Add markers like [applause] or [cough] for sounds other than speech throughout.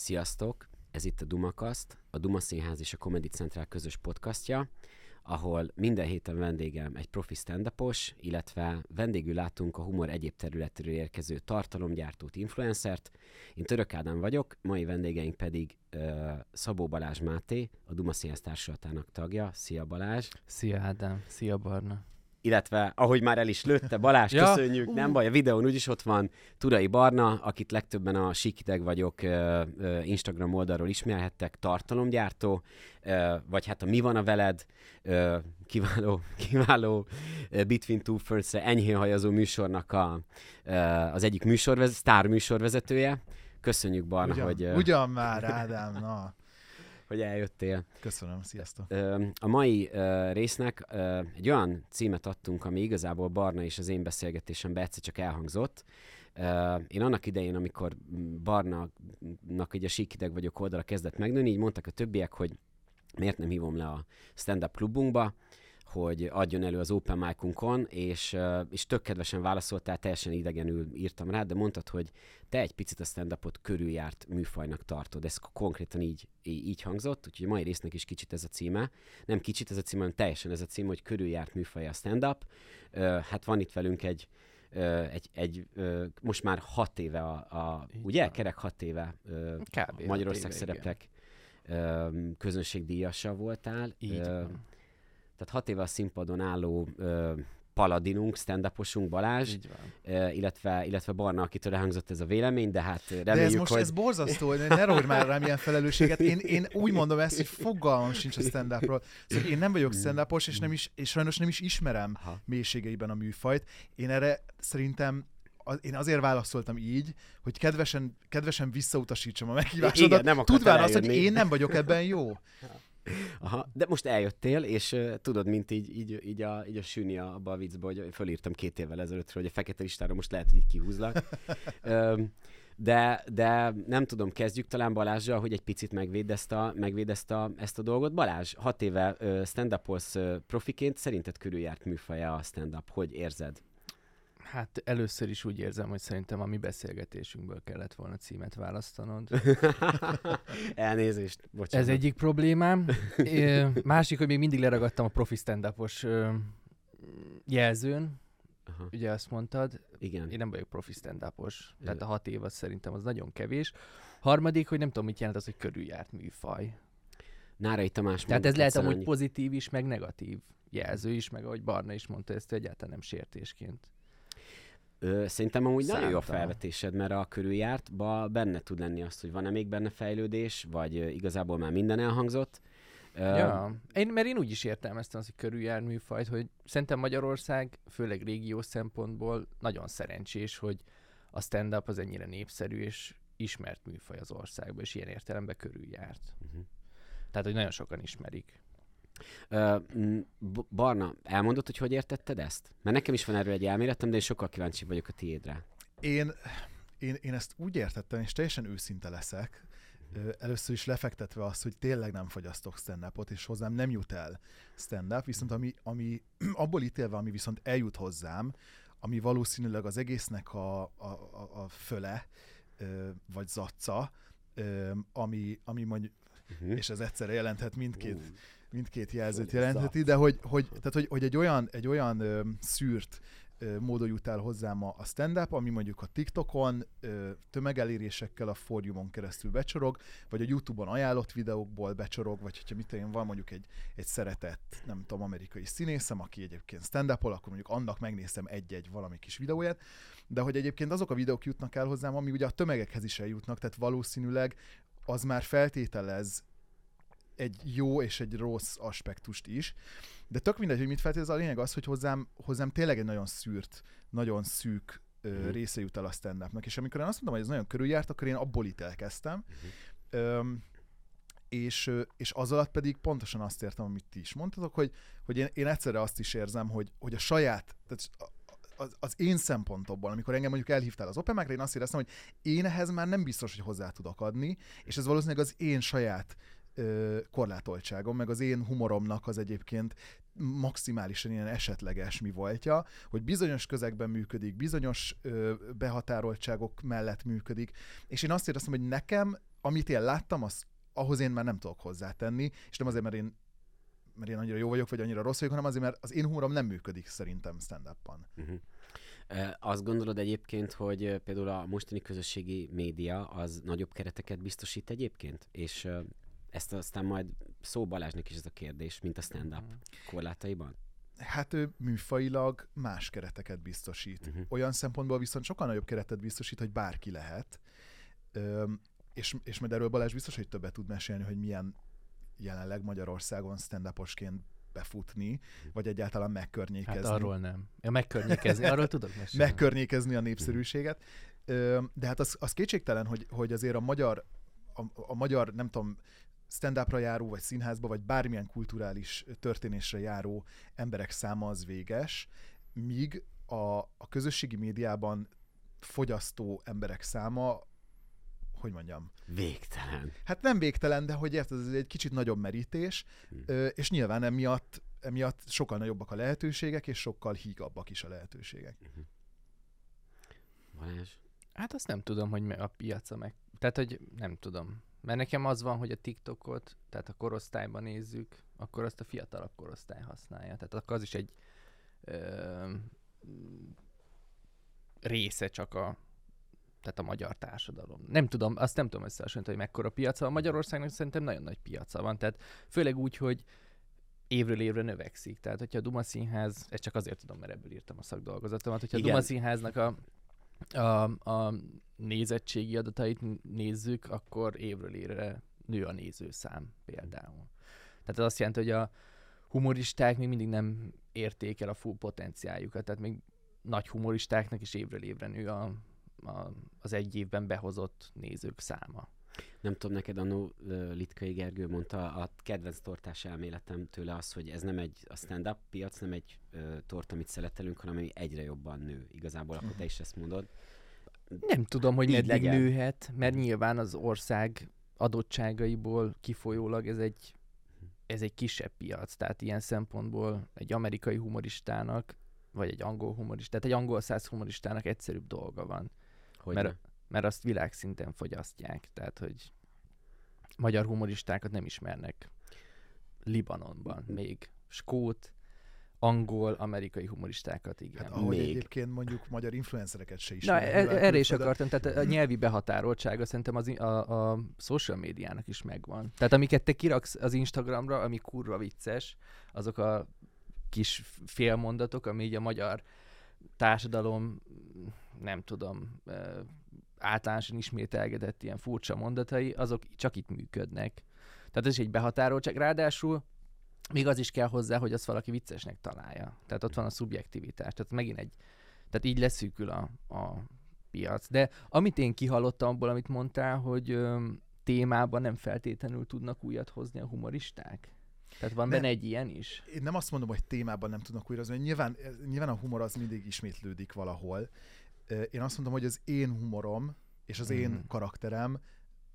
Sziasztok! Ez itt a Dumakaszt, a Duma Színház és a Comedy Central közös podcastja, ahol minden héten vendégem egy profi stand illetve vendégül látunk a humor egyéb területéről érkező tartalomgyártót, influencert. Én Török Ádám vagyok, mai vendégeink pedig uh, Szabó Balázs Máté, a Duma Színház társulatának tagja. Szia Balázs! Szia Ádám! Szia Barna! Illetve ahogy már el is lőtte, Balázs, [laughs] ja. köszönjük, uh. nem baj, a videón úgyis ott van Turai Barna, akit legtöbben a Sikideg vagyok Instagram oldalról ismerhettek, tartalomgyártó, vagy hát a Mi van a veled, kiváló, [laughs] kiváló Between Two Ferns-re enyhén hajazó műsornak a, az egyik műsorvez, sztár műsorvezetője. Köszönjük, Barna, ugyan, hogy... Ugyan már, Ádám, na hogy eljöttél. Köszönöm, sziasztok. A mai résznek egy olyan címet adtunk, ami igazából Barna és az én beszélgetésemben egyszer csak elhangzott. Én annak idején, amikor Barna-nak egy a síkideg vagyok oldala kezdett megnőni, így mondtak a többiek, hogy miért nem hívom le a stand-up klubunkba, hogy adjon elő az open mic és, és tök kedvesen válaszoltál, teljesen idegenül írtam rá, de mondtad, hogy te egy picit a stand-upot körüljárt műfajnak tartod. Ez konkrétan így, így hangzott, úgyhogy a mai résznek is kicsit ez a címe. Nem kicsit ez a címe, hanem teljesen ez a címe, hogy körüljárt műfaj a stand-up. Hát van itt velünk egy, egy, egy most már hat éve, a, a ugye? Van. Kerek hat éve Kb. Magyarország éve, szereplek közönségdíjasa voltál. Így van tehát hat éve a színpadon álló ö, paladinunk, stand Balázs, uh, illetve, illetve Barna, akitől elhangzott ez a vélemény, de hát reméljük, De ez most hogy... ez borzasztó, hogy ne rój már rám ilyen felelősséget. Én, én úgy mondom ezt, hogy fogalmam sincs a stand -upról. Szóval én nem vagyok stand és, nem is, és sajnos nem is ismerem Aha. mélységeiben a műfajt. Én erre szerintem én azért válaszoltam így, hogy kedvesen, kedvesen visszautasítsam a meghívásodat, Igen, nem tudván azt, hogy én nem vagyok ebben jó. [laughs] Aha, de most eljöttél, és uh, tudod, mint így, így, így, a, így a sűni abba a viccbe, hogy fölírtam két évvel ezelőtt, hogy a fekete listára most lehet, hogy így kihúzlak. [laughs] um, de, de nem tudom, kezdjük talán Balázsra, hogy egy picit megvéd ezt a, megvéd ezt a, dolgot. Balázs, hat éve stand-up uh, profiként, szerinted körüljárt műfaja a stand-up. Hogy érzed? Hát először is úgy érzem, hogy szerintem a mi beszélgetésünkből kellett volna címet választanod. [laughs] Elnézést, bocsánat. Ez egyik problémám. Másik, hogy még mindig leragadtam a profi stand jelzőn. Aha. Ugye azt mondtad. Igen. Én nem vagyok profi stand tehát a hat év az szerintem az nagyon kevés. Harmadik, hogy nem tudom, mit jelent az, hogy körüljárt műfaj. Nárai Tamás Tehát ez lehet amúgy annyi... pozitív is, meg negatív jelző is, meg ahogy Barna is mondta, ezt egyáltalán nem sértésként. Ö, szerintem amúgy Szánta. nagyon jó a felvetésed, mert a körüljártba benne tud lenni azt, hogy van-e még benne fejlődés, vagy igazából már minden elhangzott. Ja, én, mert én úgy is értelmeztem az, hogy körüljár műfajt, hogy szerintem Magyarország, főleg régió szempontból nagyon szerencsés, hogy a stand-up az ennyire népszerű és ismert műfaj az országban, és ilyen értelemben körüljárt. Uh-huh. Tehát, hogy nagyon sokan ismerik. Barna, elmondod, hogy hogy értetted ezt? Mert nekem is van erről egy elméletem, de én sokkal kíváncsi vagyok a tiédre. Én, én, én ezt úgy értettem, és teljesen őszinte leszek, először is lefektetve azt, hogy tényleg nem fogyasztok stand és hozzám nem jut el stand-up, viszont ami, ami [clears throat] abból ítélve, ami viszont eljut hozzám, ami valószínűleg az egésznek a, a, a, a föle, vagy zacca, ami, ami mondjuk, uh-huh. és ez egyszerre jelenthet mindkét, uh mindkét jelzőt jelentheti, de hogy, hogy, tehát, hogy, hogy egy olyan, egy olyan ö, szűrt ö, módon jut el hozzám a, a stand-up, ami mondjuk a TikTokon ö, tömegelérésekkel a fóriumon keresztül becsorog, vagy a YouTube-on ajánlott videókból becsorog, vagy hogyha mit én van mondjuk egy, egy szeretett, nem tudom, amerikai színészem, aki egyébként stand up akkor mondjuk annak megnéztem egy-egy valami kis videóját, de hogy egyébként azok a videók jutnak el hozzám, ami ugye a tömegekhez is eljutnak, tehát valószínűleg az már feltételez egy jó és egy rossz aspektust is. De tök mindegy, hogy mit feltételez, a lényeg az, hogy hozzám, hozzám tényleg egy nagyon szűrt, nagyon szűk uh-huh. része jut el a stand. És amikor én azt mondom, hogy ez nagyon körüljárt, akkor én abból ítélkeztem. Uh-huh. Um, és, és az alatt pedig pontosan azt értem, amit ti is mondtatok, hogy, hogy én, én egyszerre azt is érzem, hogy, hogy a saját, tehát az, az én szempontomból, amikor engem mondjuk elhívtál az open én azt éreztem, hogy én ehhez már nem biztos, hogy hozzá tudok adni, és ez valószínűleg az én saját ö, korlátoltságom, meg az én humoromnak az egyébként maximálisan ilyen esetleges mi voltja, hogy bizonyos közegben működik, bizonyos ö, behatároltságok mellett működik, és én azt éreztem, hogy nekem amit én láttam, az, ahhoz én már nem tudok hozzátenni, és nem azért, mert én mert én annyira jó vagyok, vagy annyira rossz vagyok, hanem azért, mert az én humorom nem működik szerintem stand-upban. Uh-huh. Azt gondolod egyébként, hogy például a mostani közösségi média az nagyobb kereteket biztosít egyébként? És ezt aztán majd szó Balázsnak is ez a kérdés, mint a stand-up uh-huh. korlátaiban? Hát ő műfailag más kereteket biztosít. Uh-huh. Olyan szempontból viszont sokkal nagyobb keretet biztosít, hogy bárki lehet. Üm, és, és majd erről Balázs biztos, hogy többet tud mesélni, hogy milyen jelenleg Magyarországon stand befutni, vagy egyáltalán megkörnyékezni. Hát arról nem. Ja, megkörnyékezni, arról tudok mesélni. [laughs] megkörnyékezni a népszerűséget. De hát az, az kétségtelen, hogy, hogy azért a magyar, a, a magyar, nem tudom, stand-upra járó, vagy színházba, vagy bármilyen kulturális történésre járó emberek száma az véges, míg a, a közösségi médiában fogyasztó emberek száma hogy mondjam? Végtelen. Hát nem végtelen, de hogy érted, ez egy kicsit nagyobb merítés, hmm. és nyilván emiatt, emiatt sokkal nagyobbak a lehetőségek, és sokkal hígabbak is a lehetőségek. Uh-huh. Balázs? Hát azt nem tudom, hogy a piaca meg... Tehát, hogy nem tudom. Mert nekem az van, hogy a TikTokot, tehát a korosztályban nézzük, akkor azt a fiatalabb korosztály használja. Tehát akkor az is egy ö, része csak a tehát a magyar társadalom. Nem tudom, azt nem tudom összehasonlítani, hogy mekkora piaca van. Magyarországnak szerintem nagyon nagy piaca van, tehát főleg úgy, hogy évről évre növekszik. Tehát, hogyha a Duma Színház, ezt csak azért tudom, mert ebből írtam a szakdolgozatomat, hogyha Igen. a Duma Színháznak a, a, a nézettségi adatait nézzük, akkor évről évre nő a nézőszám például. Tehát ez azt jelenti, hogy a humoristák még mindig nem érték el a full potenciáljukat, tehát még nagy humoristáknak is évről évre nő a, a, az egy évben behozott nézők száma. Nem tudom, neked annó Litkai Gergő mondta, a kedvenc tortás elméletem tőle az, hogy ez nem egy a stand-up piac, nem egy ö, tort, amit szeretelünk, hanem ami egyre jobban nő. Igazából akkor te is ezt mondod. Nem tudom, hogy meddig legyen. nőhet, mert nyilván az ország adottságaiból kifolyólag ez egy, ez egy kisebb piac, tehát ilyen szempontból egy amerikai humoristának, vagy egy angol humoristának, tehát egy angol száz humoristának egyszerűbb dolga van. Hogy mert, mert azt világszinten fogyasztják, tehát hogy magyar humoristákat nem ismernek Libanonban még. Skót, angol, amerikai humoristákat, igen. Hát, ahogy még. egyébként mondjuk magyar influencereket se ismernek. Na, e- erre is akartam, tehát a nyelvi behatároltsága szerintem az, a, a social médiának is megvan. Tehát amiket te kiraksz az Instagramra, ami kurva vicces, azok a kis félmondatok, ami így a magyar társadalom nem tudom, általánosan ismételgetett ilyen furcsa mondatai, azok csak itt működnek. Tehát ez is egy behatároltság. Ráadásul még az is kell hozzá, hogy azt valaki viccesnek találja. Tehát ott van a szubjektivitás. Tehát megint egy, tehát így leszűkül a, a piac. De amit én kihallottam abból, amit mondtál, hogy ö, témában nem feltétlenül tudnak újat hozni a humoristák. Tehát van benne egy ilyen is? Én nem azt mondom, hogy témában nem tudnak újra, nyilván, nyilván a humor az mindig ismétlődik valahol, én azt mondom, hogy az én humorom és az én mm. karakterem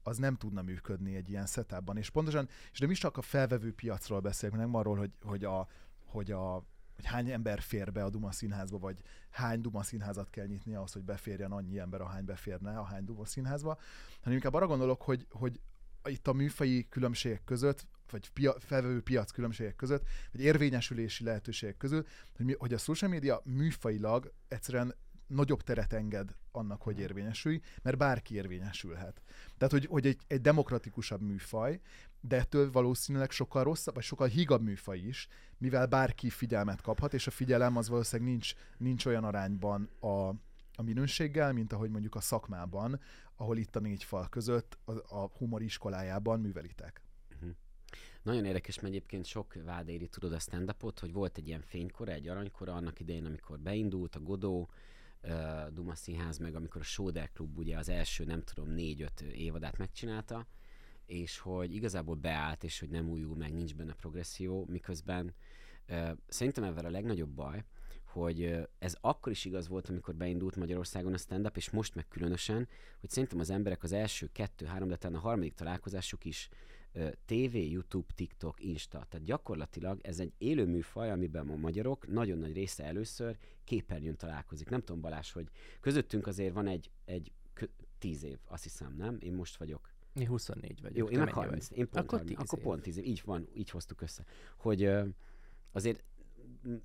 az nem tudna működni egy ilyen setupban. És pontosan, és nem is csak a felvevő piacról beszélünk, nem arról, hogy, hogy, a, hogy, a, hogy hány ember fér be a Duma színházba, vagy hány Duma színházat kell nyitni ahhoz, hogy beférjen annyi ember, ahány beférne a hány Duma színházba, hanem inkább arra gondolok, hogy, hogy itt a műfai különbségek között, vagy pia, felvevő piac különbségek között, vagy érvényesülési lehetőségek között, hogy, mi, hogy a social media műfailag egyszerűen nagyobb teret enged annak, hogy érvényesülj, mert bárki érvényesülhet. Tehát, hogy, hogy egy, egy demokratikusabb műfaj, de ettől valószínűleg sokkal rosszabb, vagy sokkal higabb műfaj is, mivel bárki figyelmet kaphat, és a figyelem az valószínűleg nincs, nincs olyan arányban a, a minőséggel, mint ahogy mondjuk a szakmában, ahol itt a négy fal között a, a humor iskolájában művelitek. Uh-huh. Nagyon érdekes, mert egyébként sok vád éri, tudod a stand hogy volt egy ilyen fénykora, egy aranykora annak idején, amikor beindult a Godó, uh, Duma Színház, meg amikor a Soder Klub ugye az első, nem tudom, négy-öt évadát megcsinálta, és hogy igazából beállt, és hogy nem újul meg, nincs benne progresszió, miközben szerintem ebben a legnagyobb baj, hogy ez akkor is igaz volt, amikor beindult Magyarországon a stand-up, és most meg különösen, hogy szerintem az emberek az első kettő-három, de talán a harmadik találkozásuk is TV, YouTube, TikTok, Insta. Tehát gyakorlatilag ez egy élő műfaj, amiben a magyarok nagyon nagy része először képernyőn találkozik. Nem tudom Balázs, hogy közöttünk azért van egy, egy tíz év, azt hiszem, nem? Én most vagyok Mi 24 vagyok. Jó, én meg mennyi 30. vagy? Én pont Akkor 30. 10 Akkor pont 10 év. Így van, így hoztuk össze. Hogy azért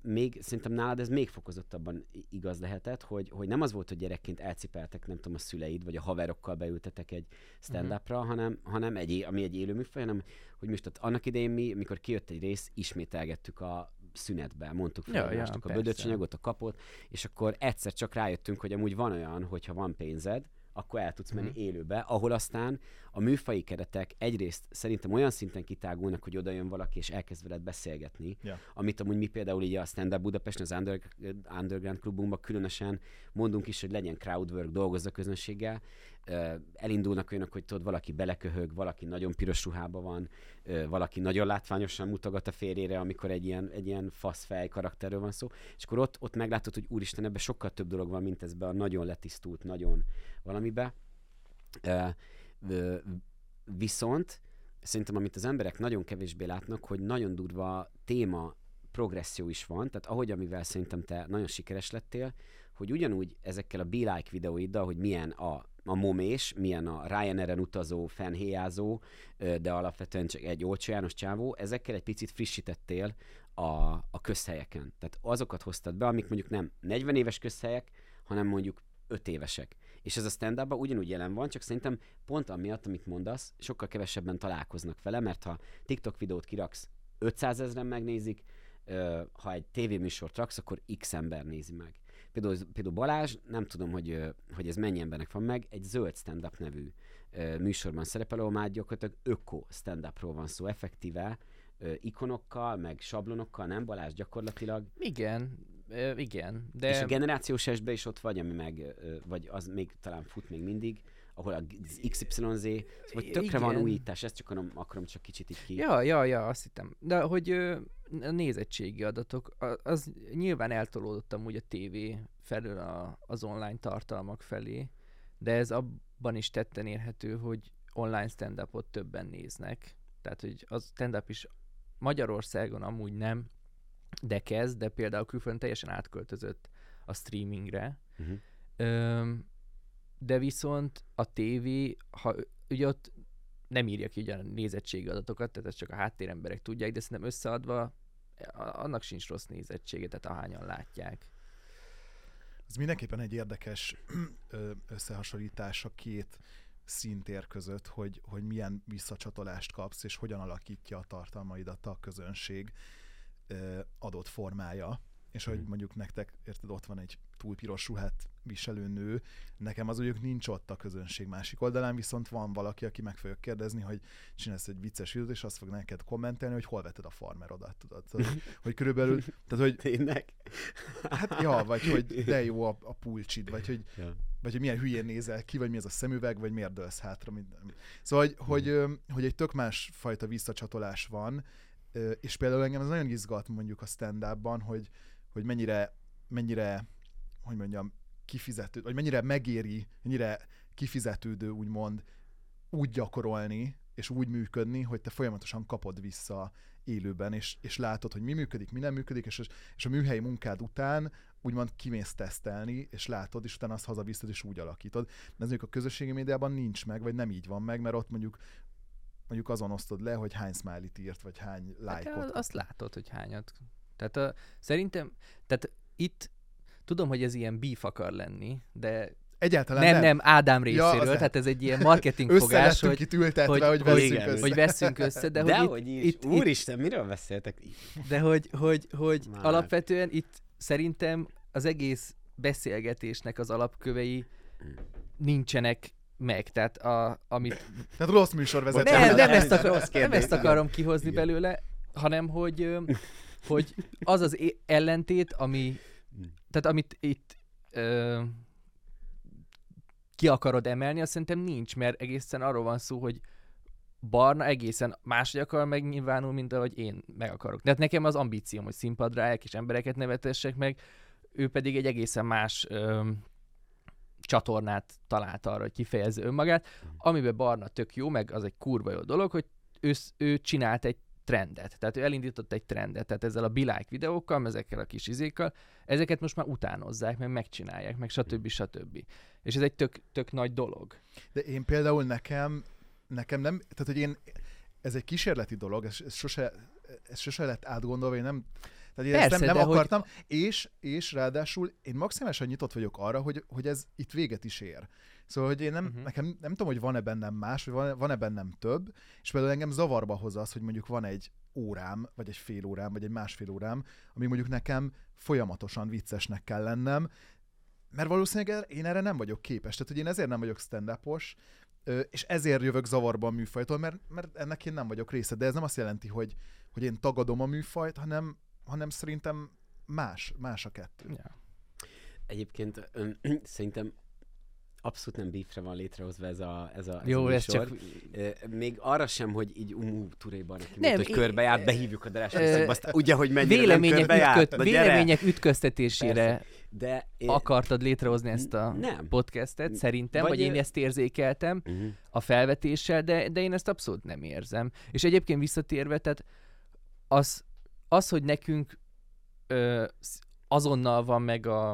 még, szerintem nálad ez még fokozottabban igaz lehetett, hogy, hogy nem az volt, hogy gyerekként elcipeltek, nem tudom, a szüleid, vagy a haverokkal beültetek egy stand-upra, Mhm. hanem, hanem egy, ami egy élő műfaj, hanem, hogy most tehát annak idején mi, mikor kijött egy rész, ismételgettük a szünetbe, mondtuk fel Ja, ja, a bödöcsanyagot, a kapot, és akkor egyszer csak rájöttünk, hogy amúgy van olyan, hogyha van pénzed, akkor el tudsz menni Mhm. élőbe, ahol aztán a műfai keretek egyrészt szerintem olyan szinten kitágulnak, hogy oda jön valaki és elkezd veled beszélgetni, Ja. amit amúgy mi például így a Stand Up Budapesten, az Under, Underground klubunkban különösen mondunk is, hogy legyen crowdwork, dolgozz a közönséggel, elindulnak olyanok, hogy tudod, valaki beleköhög, valaki nagyon piros ruhában van, valaki nagyon látványosan mutogat a férjére, amikor egy ilyen, egy ilyen faszfej karakterről van szó, és akkor ott, ott meglátod, hogy úristen, ebben sokkal több dolog van, mint ezben a nagyon letisztult, nagyon valamibe. Viszont szerintem, amit az emberek nagyon kevésbé látnak, hogy nagyon durva téma progresszió is van, tehát ahogy amivel szerintem te nagyon sikeres lettél, hogy ugyanúgy ezekkel a Be Like videóiddal, hogy milyen a, a momés, milyen a Ryanair-en utazó, fenhéjázó, ö, de alapvetően csak egy olcsó János csávó, ezekkel egy picit frissítettél a, a közhelyeken. Tehát azokat hoztad be, amik mondjuk nem 40 éves közhelyek, hanem mondjuk 5 évesek. És ez a stand ugyanúgy jelen van, csak szerintem pont amiatt, amit mondasz, sokkal kevesebben találkoznak vele, mert ha TikTok videót kiraksz, 500 ezeren megnézik, ha egy tévéműsort raksz, akkor x ember nézi meg. Például, például Balázs, nem tudom, hogy, hogy ez mennyi embernek van meg, egy zöld stand-up nevű műsorban szerepel, ahol már gyakorlatilag öko stand-upról van szó, effektíve, ikonokkal, meg sablonokkal, nem Balázs gyakorlatilag, Igen, igen, de... és a generációs esbe is ott vagy, ami meg, vagy az még talán fut még mindig, ahol a XYZ, vagy tökre van Igen. újítás, ezt csak akarom, akarom csak kicsit így ki. Ja, ja, ja, azt hittem. De hogy a nézettségi adatok, az nyilván eltolódott amúgy a tévé felől a, az online tartalmak felé, de ez abban is tetten érhető, hogy online stand-upot többen néznek. Tehát, hogy az stand-up is Magyarországon amúgy nem, de kezd, de például külföldön teljesen átköltözött a streamingre. Uh-huh. Öm, de viszont a tévé, ha ugye ott nem írja ki ugye a nézettségi adatokat, tehát ezt csak a háttéremberek tudják, de szerintem összeadva annak sincs rossz nézettsége, tehát ahányan látják. Ez mindenképpen egy érdekes összehasonlítás a két szintér között, hogy, hogy milyen visszacsatolást kapsz, és hogyan alakítja a tartalmaidat a közönség adott formája. És hogy Mhm. mondjuk nektek, érted, ott van egy túl piros ruhát viselő nő, nekem az mondjuk nincs ott a közönség másik oldalán, viszont van valaki, aki meg fogja kérdezni, hogy csinálsz egy vicces videót, és azt fog neked kommentelni, hogy hol vetted a farmerodat, tudod? Szóval, hogy körülbelül, tehát hogy Tényleg? Hát ja, vagy hogy de jó a, a pulcsid, vagy hogy, Ja. vagy hogy milyen hülyén nézel ki, vagy mi ez a szemüveg, vagy miért dőlsz hátra. Minden. Szóval, hogy, hogy, ö, hogy egy tök más fajta visszacsatolás van, és például engem ez nagyon izgat mondjuk a stand hogy, hogy mennyire, mennyire, hogy mondjam, kifizető, vagy mennyire megéri, mennyire kifizetődő úgymond úgy gyakorolni, és úgy működni, hogy te folyamatosan kapod vissza élőben, és, és látod, hogy mi működik, mi nem működik, és, és a műhelyi munkád után úgymond kimész tesztelni, és látod, és utána azt hazaviszed, és úgy alakítod. De ez mondjuk a közösségi médiában nincs meg, vagy nem így van meg, mert ott mondjuk mondjuk azon osztod le, hogy hány smiley-t írt, vagy hány Hát lájkot. kapott. azt látod, hogy hányat. Tehát a, szerintem, tehát itt tudom, hogy ez ilyen beef akar lenni, de Egyáltalán nem, nem. nem, Ádám Ja, részéről, az- tehát ez egy ilyen marketing [laughs] fogás, hogy, itt ültetve, hogy- hogy, veszünk igen, össze. hogy veszünk össze, de, De hogy hogy itt, is. itt, itt, Úristen, miről beszéltek? de hogy, hogy, hogy Már. alapvetően itt szerintem az egész beszélgetésnek az alapkövei nincsenek meg, tehát a, amit Tehát rossz műsorvezető. nem, nem, ez ezt, a akar, rossz nem ezt akarom kihozni Igen. belőle, hanem hogy, ö, [laughs] hogy az az ellentét, ami, tehát amit itt ö, ki akarod emelni, azt szerintem nincs, mert egészen arról van szó, hogy Barna egészen máshogy akar megnyilvánul, mint ahogy én meg akarok. Tehát nekem az ambícióm, hogy színpadra álljak és embereket nevetessek meg, ő pedig egy egészen más ö, csatornát talált arra, hogy kifejezze önmagát, amiben Barna tök jó, meg az egy kurva jó dolog, hogy ő, ő csinált egy trendet. Tehát ő elindított egy trendet, tehát ezzel a Bilike videókkal, ezekkel a kis izékkal, ezeket most már utánozzák, meg megcsinálják, meg stb. stb. És ez egy tök, tök nagy dolog. De én például nekem, nekem nem, tehát hogy én, ez egy kísérleti dolog, ez, ez sose, ez sose lett átgondolva, én nem, tehát én Persze, ezt nem, nem akartam, hogy... és, és ráadásul én maximálisan nyitott vagyok arra, hogy, hogy ez itt véget is ér. Szóval, hogy én nem, uh-huh. nekem nem tudom, hogy van-e bennem más, vagy van- van-e bennem több, és például engem zavarba hozza az, hogy mondjuk van egy órám, vagy egy fél órám, vagy egy másfél órám, ami mondjuk nekem folyamatosan viccesnek kell lennem, mert valószínűleg én erre nem vagyok képes. Tehát, hogy én ezért nem vagyok stand és ezért jövök zavarba a műfajtól, mert, mert ennek én nem vagyok része. De ez nem azt jelenti, hogy, hogy én tagadom a műfajt, hanem, hanem szerintem más, más a kettő. Ja. Egyébként [clears throat] szerintem abszolút nem beefre van létrehozva ez a, ez a, ez Jó, a ez csak... Még arra sem, hogy így umú turéban neki Nem, mondta, hogy körbejárt, behívjuk a Darás aztán ugye, hogy mennyire Vélemények, nem körbejárt. ütköt, vélemények ütköztetésére De én... akartad létrehozni ezt a Nem. podcastet, szerintem, vagy, Vagy én ezt érzékeltem Uh-huh. a felvetéssel, de, de én ezt abszolút nem érzem. És egyébként visszatérve, tehát az, az hogy nekünk ö, azonnal van meg a,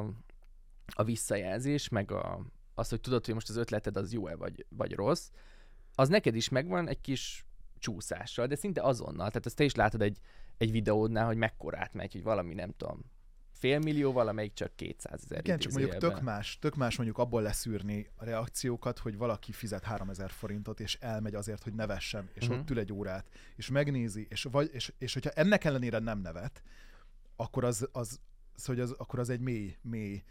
a visszajelzés, meg a, az, hogy tudod, hogy most az ötleted az jó-e vagy, vagy rossz, az neked is megvan egy kis csúszással, de szinte azonnal. Tehát ezt te is látod egy, egy videódnál, hogy mekkorát megy, hogy valami nem tudom, fél millió, valamelyik csak 200 ezer Igen, csak mondjuk tök más, tök más mondjuk abból leszűrni a reakciókat, hogy valaki fizet 3000 forintot, és elmegy azért, hogy nevessen, és Mhm. ott ül egy órát, és megnézi, és, vagy, és, és hogyha ennek ellenére nem nevet, akkor az, az, az, hogy az, akkor az egy mély, mély,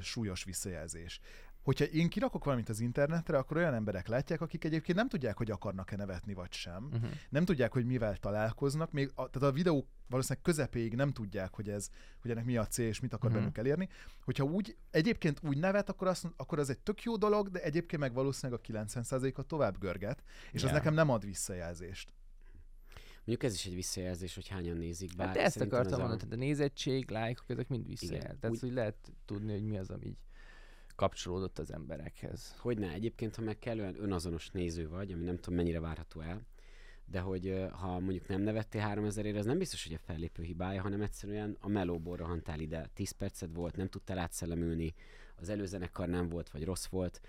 súlyos visszajelzés. Hogyha én kirakok valamit az internetre, akkor olyan emberek látják, akik egyébként nem tudják, hogy akarnak-e nevetni, vagy sem. Uh-huh. nem tudják, hogy mivel találkoznak, még a, tehát a videó valószínűleg közepéig nem tudják, hogy ez, hogy ennek mi a cél, és mit akar uh-huh. bennük elérni. Hogyha úgy, egyébként úgy nevet, akkor, azt, akkor az egy tök jó dolog, de egyébként meg valószínűleg a 90%-a tovább görget, és az Ja. nekem nem ad visszajelzést. Mondjuk ez is egy visszajelzés, hogy hányan nézik. Bár Hát de ezt akartam a- mondani, tehát a nézettség, lájkok, ezek mind visszajel. Igen. Tehát Úgy- hogy lehet tudni, hogy mi az, ami így kapcsolódott az emberekhez. Hogyne, egyébként, ha meg kellően önazonos néző vagy, ami nem tudom mennyire várható el, de hogy ha mondjuk nem nevettél 3000 ére, az nem biztos, hogy a fellépő hibája, hanem egyszerűen a melóból rohantál ide. 10 percet volt, nem tudtál átszellemülni, az előzenekar nem volt, vagy rossz volt,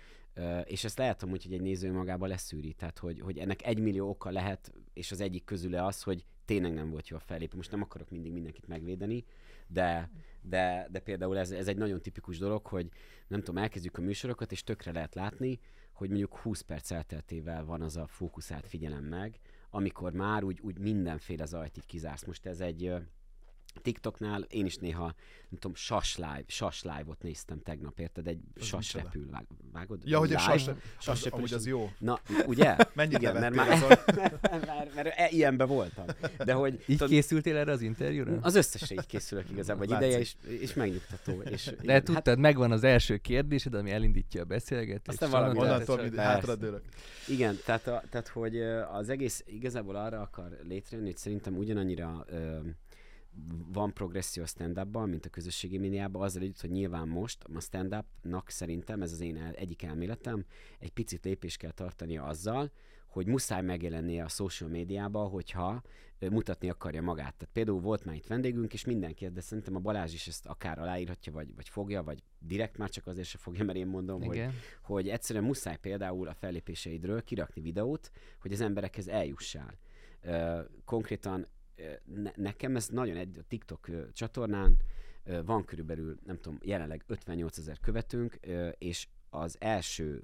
és ezt lehet amúgy, hogy egy néző magába leszűri, tehát hogy, hogy ennek egy millió oka lehet, és az egyik közüle az, hogy tényleg nem volt jó a fellépő. Most nem akarok mindig mindenkit megvédeni, de, de, de például ez, ez egy nagyon tipikus dolog, hogy nem tudom, elkezdjük a műsorokat, és tökre lehet látni, hogy mondjuk 20 perc elteltével van az a fókuszált figyelem meg, amikor már úgy, úgy mindenféle zajt így kizársz. Most ez egy TikToknál én is néha, nem tudom, sas live, sas live-ot néztem tegnap, érted? Egy Az sas repül, vág, vágod? Ja, hogy a Live? sas, sas az, repülés amúgy az az- jó. Na, ugye? [laughs] Mennyit Igen, mert már, azon? [laughs] mert, mert, mert ilyenben voltam. De hogy Így tudod, készültél erre az interjúra? az összesre így készülök igazából, vagy ideje, és, és megnyugtató. És, De igen, tudtad, megvan az első kérdésed, ami elindítja a beszélgetést. Aztán valami onnantól- Onnantól Persze. mind hátra dőlök. Igen, tehát, a, tehát hogy az egész igazából arra akar létrejönni, hogy szerintem ugyanannyira van progresszió a stand mint a közösségi médiában, azzal együtt, hogy nyilván most a stand-upnak szerintem, ez az én el, egyik elméletem, egy picit lépés kell tartania azzal, hogy muszáj megjelennie a social médiába, hogyha mutatni akarja magát. Tehát például volt már itt vendégünk, és mindenki, de szerintem a Balázs is ezt akár aláírhatja, vagy, vagy fogja, vagy direkt már csak azért se fogja, mert én mondom, hogy Igen. hogy egyszerűen muszáj például a fellépéseidről kirakni videót, hogy az emberekhez eljussál. Konkrétan ne, nekem ez nagyon egy a TikTok csatornán van körülbelül, nem tudom, jelenleg 58 ezer követőnk, ö, és az első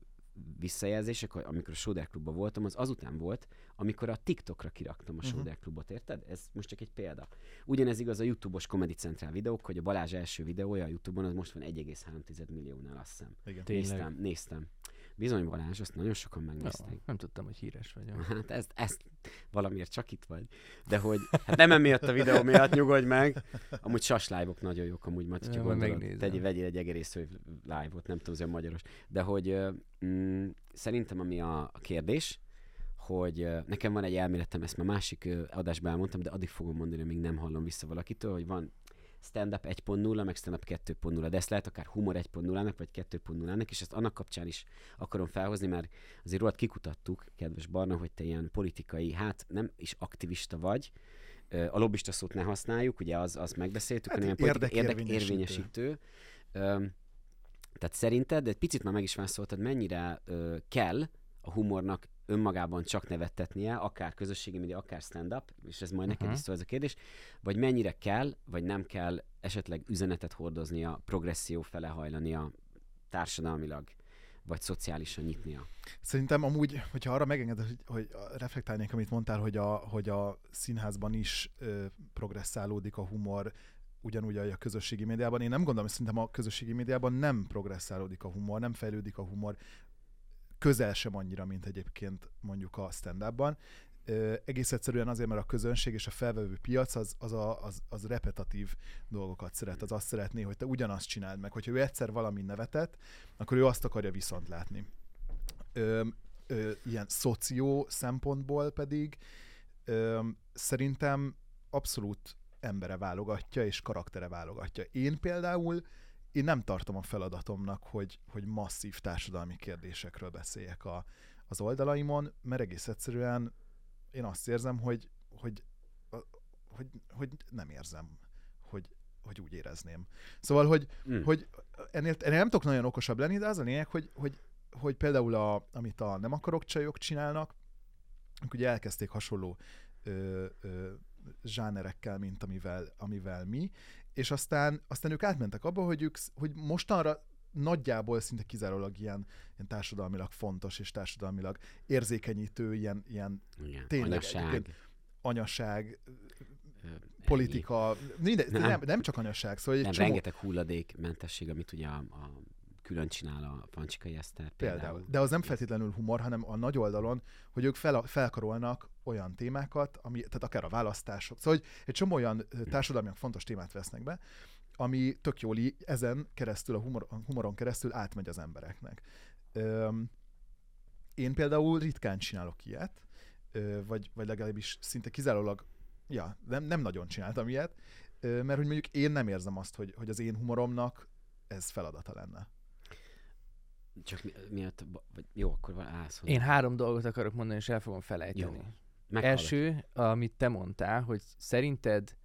visszajelzések, amikor a Soder Klubban voltam, az azután volt, amikor a TikTokra kiraktam a Mhm. Soder Klubot, érted? Ez most csak egy példa. Ugyanez igaz a YouTube-os Comedy Central videók, hogy a Balázs első videója a YouTube-on, az most van 1,3 milliónál, azt hiszem. Igen. Néztem, néztem. Bizony Balázs, azt nagyon sokan Ja, megnézték. nem tudtam, hogy híres vagyok. [laughs] Hát ezt, ezt valamiért csak itt vagy. De hogy, hát nem emiatt a videó miatt, nyugodj meg. Amúgy sas live-ok nagyon jók, amúgy majd, hogyha Ja, gondolod, megnézem. tegy, vegyél egy egerésző live-ot, nem tudom, olyan magyaros. De hogy mm, szerintem ami a, a kérdés, hogy nekem van egy elméletem, ezt már másik adásban elmondtam, de addig fogom mondani, amíg nem hallom vissza valakitől, hogy van stand-up 1.0, meg stand-up 2.0, de ezt lehet akár humor 1.0-nak, vagy 2.0-nak, és ezt annak kapcsán is akarom felhozni, mert azért rólad kikutattuk, kedves Barna, hogy te ilyen politikai, hát nem is aktivista vagy, a lobbista szót ne használjuk, ugye az, azt megbeszéltük, Hát hanem érdekérvényesítő. érdekérvényesítő. Öm, tehát szerinted, de egy picit már meg is válaszoltad, mennyire ö, kell a humornak önmagában csak nevettetnie, akár közösségi média, akár stand-up, és ez majd neked Mhm. is szól ez a kérdés, vagy mennyire kell, vagy nem kell esetleg üzenetet hordoznia, progresszió fele hajlania társadalmilag, vagy szociálisan nyitnia. Szerintem amúgy, hogyha arra megengeded, hogy, hogy reflektálnék, amit mondtál, hogy a, hogy a színházban is ö, progresszálódik a humor, ugyanúgy ahogy a közösségi médiában. Én nem gondolom, hogy szerintem a közösségi médiában nem progresszálódik a humor, nem fejlődik a humor közel sem annyira, mint egyébként mondjuk a. Ö, egész egyszerűen azért, mert a közönség és a felvevő piac az, az, a, az, az repetatív dolgokat szeret. Az azt szeretné, hogy te ugyanazt csináld meg. Hogyha ő egyszer valami nevetett, akkor ő azt akarja viszont látni. Ö, ö, ilyen szoció szempontból pedig ö, szerintem abszolút embere válogatja, és karaktere válogatja. Én például én nem tartom a feladatomnak, hogy, hogy masszív társadalmi kérdésekről beszéljek a, az oldalaimon, mert egész egyszerűen én azt érzem, hogy, hogy, hogy, hogy nem érzem, hogy, hogy úgy érezném. Szóval, hogy, Mm. hogy ennél, ennél nem tudok nagyon okosabb lenni, de az a lényeg, hogy, hogy, hogy például a, amit a nem akarok csajok csinálnak, ők ugye elkezdték hasonló ö, ö, zsánerekkel, mint amivel, amivel mi, és aztán, aztán ők átmentek abba, hogy, ők, hogy mostanra nagyjából szinte kizárólag ilyen, ilyen társadalmilag fontos és társadalmilag érzékenyítő, ilyen, ilyen Igen. tényleg Anyaság, egyébként anyaság, politika, minden, Nem. nem. Nem, nem csak anyaság, szóval egy Nem, csomó, rengeteg hulladékmentesség, amit ugye a, a külön csinál a Pancsikai Eszter például. Például. De az nem feltétlenül humor, hanem a nagy oldalon, hogy ők fel, felkarolnak olyan témákat, ami, tehát akár a választások. Szóval hogy egy csomó olyan ö, társadalmilag fontos témát vesznek be, ami tök jól í- ezen keresztül, a, humor, a humoron keresztül átmegy az embereknek. Öm, én például ritkán csinálok ilyet, ö, vagy, vagy legalábbis szinte kizárólag, ja, nem, nem nagyon csináltam ilyet, ö, mert hogy mondjuk én nem érzem azt, hogy, hogy az én humoromnak ez feladata lenne. Csak mi, miatt, vagy jó, akkor van- állsz. Én három dolgot akarok mondani, és el fogom felejteni. Jó. Meghallgatom. Első, amit te mondtál, hogy szerinted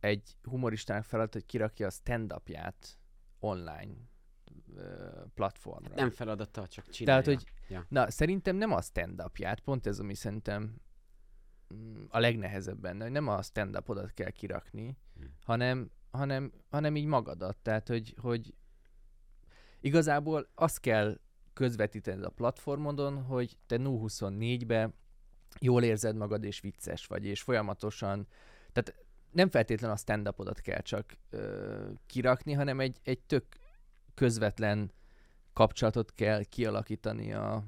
egy humoristának feladat, hogy kirakja a stand-upját online platformra. Nem feladata, csak csinálja. Tehát, hogy Ja. na, szerintem nem a stand-upját, pont ez, ami szerintem mm, a legnehezebb benne, hogy nem a stand-upodat kell kirakni, Hmm. hanem, hanem, hanem így magadat. Tehát, hogy, hogy igazából azt kell közvetítened a platformodon, hogy te 0-24-be jól érzed magad, és vicces vagy, és folyamatosan, tehát nem feltétlen a stand-upodat kell csak ö, kirakni, hanem egy, egy tök közvetlen kapcsolatot kell kialakítani a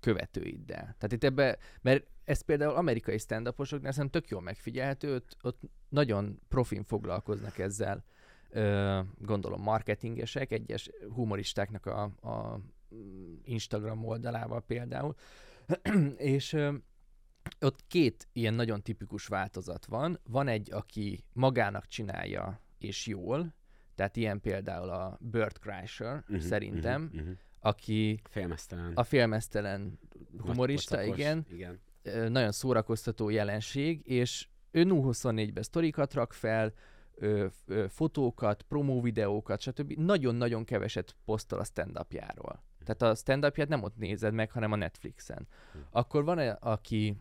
követőiddel. Tehát itt ebbe, mert ez például amerikai stand uposoknál szerintem tök jól megfigyelhető, ott, ott nagyon profin foglalkoznak ezzel, ö, gondolom marketingesek, egyes humoristáknak a, a Instagram oldalával például, [clears throat] és ö, ott két ilyen nagyon tipikus változat van. Van egy, aki magának csinálja és jól, tehát ilyen például a Bert Kreischer, Mhm, szerintem, mhm, mhm. aki Félmeztelen. a félmeztelen humorista, igen, igen. nagyon szórakoztató jelenség, és ő 24-ben sztorikat rak fel, ö, ö, fotókat, promóvideókat, stb. Nagyon-nagyon keveset posztol a stand Tehát a stand nem ott nézed meg, hanem a Netflixen. Hm. Akkor van aki,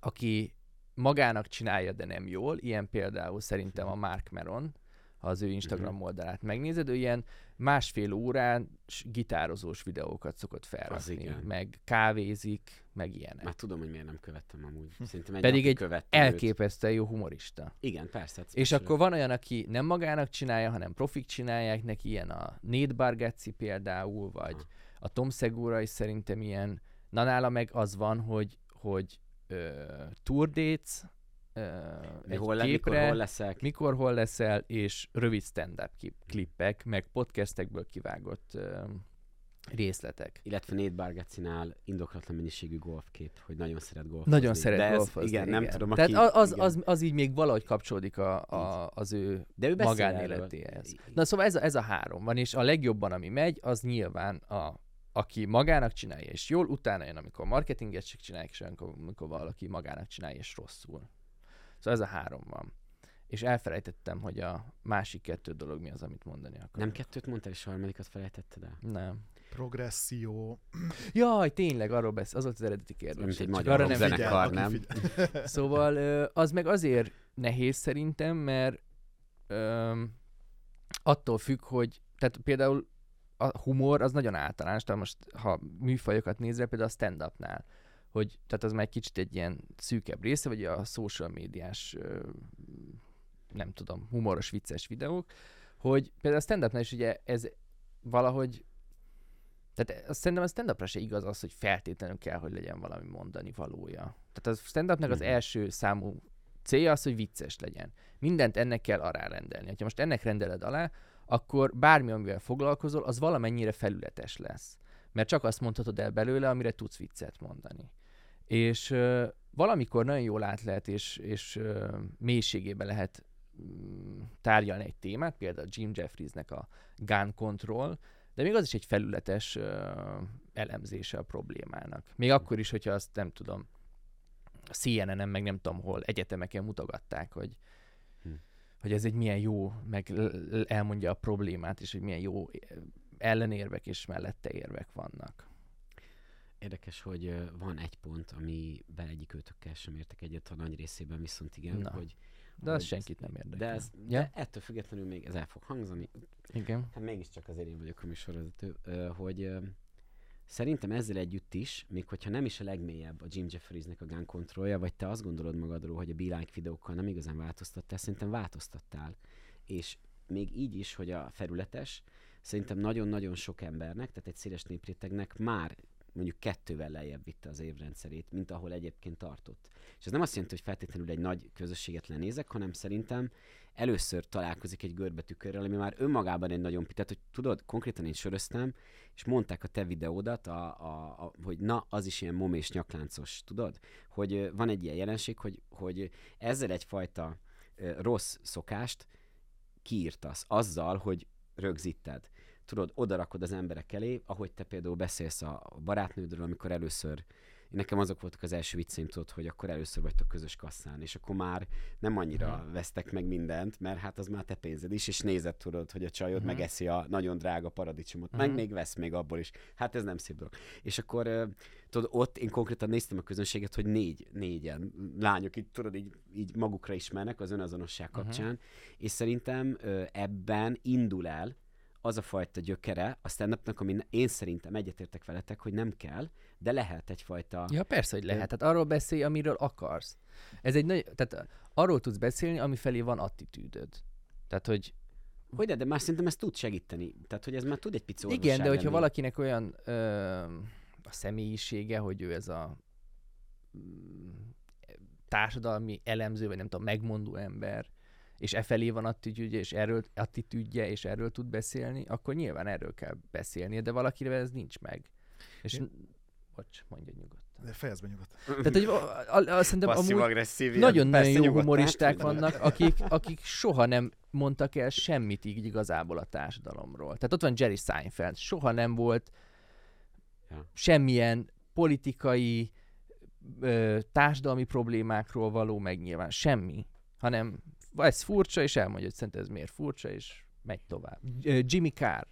aki magának csinálja, de nem jól, ilyen például szerintem a Mark Meron, ha az ő Instagram oldalát megnézed, ő ilyen másfél órán gitározós videókat szokott felrakni, meg kávézik, meg ilyenek. Már tudom, hogy miért nem követtem amúgy. Szerintem egy Pedig egy követtem elképesztően jó humorista. Igen, persze. hát És special. akkor van olyan, aki nem magának csinálja, hanem profik csinálják neki, ilyen a Nate Bargatze például, vagy Aha. a Tom Segura is szerintem ilyen. Na nála meg az van, hogy, hogy ö, tour dates, egy hol, képre, mikor, hol leszek? mikor hol leszel, és rövid stand-up klippek, meg podcastekből kivágott ö, részletek. Illetve Nate Bargatzinál indoklatlan mennyiségű golfkép, hogy nagyon szeret golfozni. Nagyon szeret De ez, golfozni, igen, nem tudom, Tehát aki, az, az, igen. az, az így még valahogy kapcsolódik a, a, az ő De ő magánéletéhez. Na szóval ez a, ez a három van, és a legjobban, ami megy, az nyilván a, aki magának csinálja és jól, utána jön, amikor marketinget csak csinálják, és amikor, amikor valaki magának csinálja és rosszul. Szóval ez a három van. És elfelejtettem, hogy a másik kettő dolog mi az, amit mondani akarok. Nem kettőt mondtál, és a harmadikat felejtetted el? Nem. progresszió. Jaj, tényleg, arról beszél, az volt az eredeti kérdés. Mint egy magyar arra nem aki nem? figyel. [laughs] Szóval az meg azért nehéz szerintem, mert öm, attól függ, hogy tehát például a humor az nagyon általános, tehát most ha műfajokat nézve, például a stand-upnál, hogy tehát az már egy kicsit egy ilyen szűkebb része, vagy a social médiás, nem tudom, humoros, vicces videók, hogy például a stand-upnál is ugye ez valahogy tehát azt szerintem a stand-upra se igaz az, hogy feltétlenül kell, hogy legyen valami mondani valója. Tehát a stand-upnak az Mhm. első számú célja az, hogy vicces legyen. Mindent ennek kell alárendelni. Ha most ennek rendeled alá, akkor bármi, amivel foglalkozol, az valamennyire felületes lesz. Mert csak azt mondhatod el belőle, amire tudsz viccet mondani. És ö, valamikor nagyon jól át lehet, és, és ö, mélységébe lehet mm, tárgyalni egy témát, például Jim Jeffriesnek a Gun Control, de még az is egy felületes ö, elemzése a problémának. Még akkor is, hogyha azt nem tudom, CNN-en, meg nem tudom hol, egyetemeken mutogatták, hogy, Hm. Hogy ez egy milyen jó, meg elmondja a problémát, és hogy milyen jó ellenérvek és mellette érvek vannak. Érdekes, hogy van egy pont, amiben egyik őtökkel sem értek egyet, a nagy részében viszont igen, Na. hogy... De az senkit nem érdekel. De, ez, Ja? de ettől függetlenül még ez el fog hangzani. Igen. Hát mégiscsak azért én vagyok a műsorvezető, hogy szerintem ezzel együtt is, még hogyha nem is a legmélyebb a Jim Jeffriesnek a gun controlja, vagy te azt gondolod magadról, hogy a Be-like videókkal nem igazán változtattál, szerintem változtattál. És még így is, hogy a felületes, szerintem nagyon-nagyon sok embernek, tehát egy széles néprétegnek már mondjuk kettővel lejjebb vitte az évrendszerét, mint ahol egyébként tartott. És ez nem azt jelenti, hogy feltétlenül egy nagy közösséget lenézek, hanem szerintem először találkozik egy görbetükörrel, ami már önmagában egy nagyon... Tehát, hogy tudod, konkrétan én söröztem, és mondták a te videódat, a, a, a, hogy na, az is ilyen mom és nyakláncos, tudod? Hogy van egy ilyen jelenség, hogy, hogy ezzel egyfajta rossz szokást kiírtasz azzal, hogy rögzíted. Tudod, odarakod az emberek elé, ahogy te például beszélsz a barátnődről, amikor először Nekem azok voltak az első vicceim, tudod, hogy akkor először vagytok közös kasszán, és akkor már nem annyira Mhm. vesztek meg mindent, mert hát az már te pénzed is, és nézed, tudod, hogy a csajod Mhm. megeszi a nagyon drága paradicsomot, Mhm. meg még vesz még abból is. Hát ez nem szép dolog. És akkor tudod, ott én konkrétan néztem a közönséget, hogy négy, négyen lányok itt, tudod, így, így magukra ismernek az önazonosság Mhm. kapcsán, és szerintem ebben indul el az a fajta gyökere a stand ami én szerintem egyetértek veletek, hogy nem kell, de lehet egyfajta... Ja, persze, hogy lehet. Tehát arról beszélj, amiről akarsz. Ez egy nagy, tehát arról tudsz beszélni, ami felé van attitűdöd. Tehát, hogy Hogy de, de már szerintem ez tud segíteni. Tehát, hogy ez már tud egy pici igen, de hogyha valakinek olyan ö, a személyisége, hogy ő ez a mm, társadalmi elemző, vagy nem tudom, megmondó ember, és e felé van attitűdje, és erről, attitűdje, és erről tud beszélni, akkor nyilván erről kell beszélnie, de valakire ez nincs meg. És, Én- bocs, mondja nyugodtan. De fejezd be nyugodtan. Tehát, hogy a, a, a, szerintem amúgy nagyon-nagyon jó nyugodtan, humoristák vannak, akik, akik soha nem mondtak el semmit így igazából a társadalomról. Tehát ott van Jerry Seinfeld, soha nem volt Ja. semmilyen politikai, ö, társadalmi problémákról való megnyilván. Semmi. Hanem ez furcsa, és elmondja, hogy szerintem ez miért furcsa, és megy tovább. Ö, Jimmy Carr.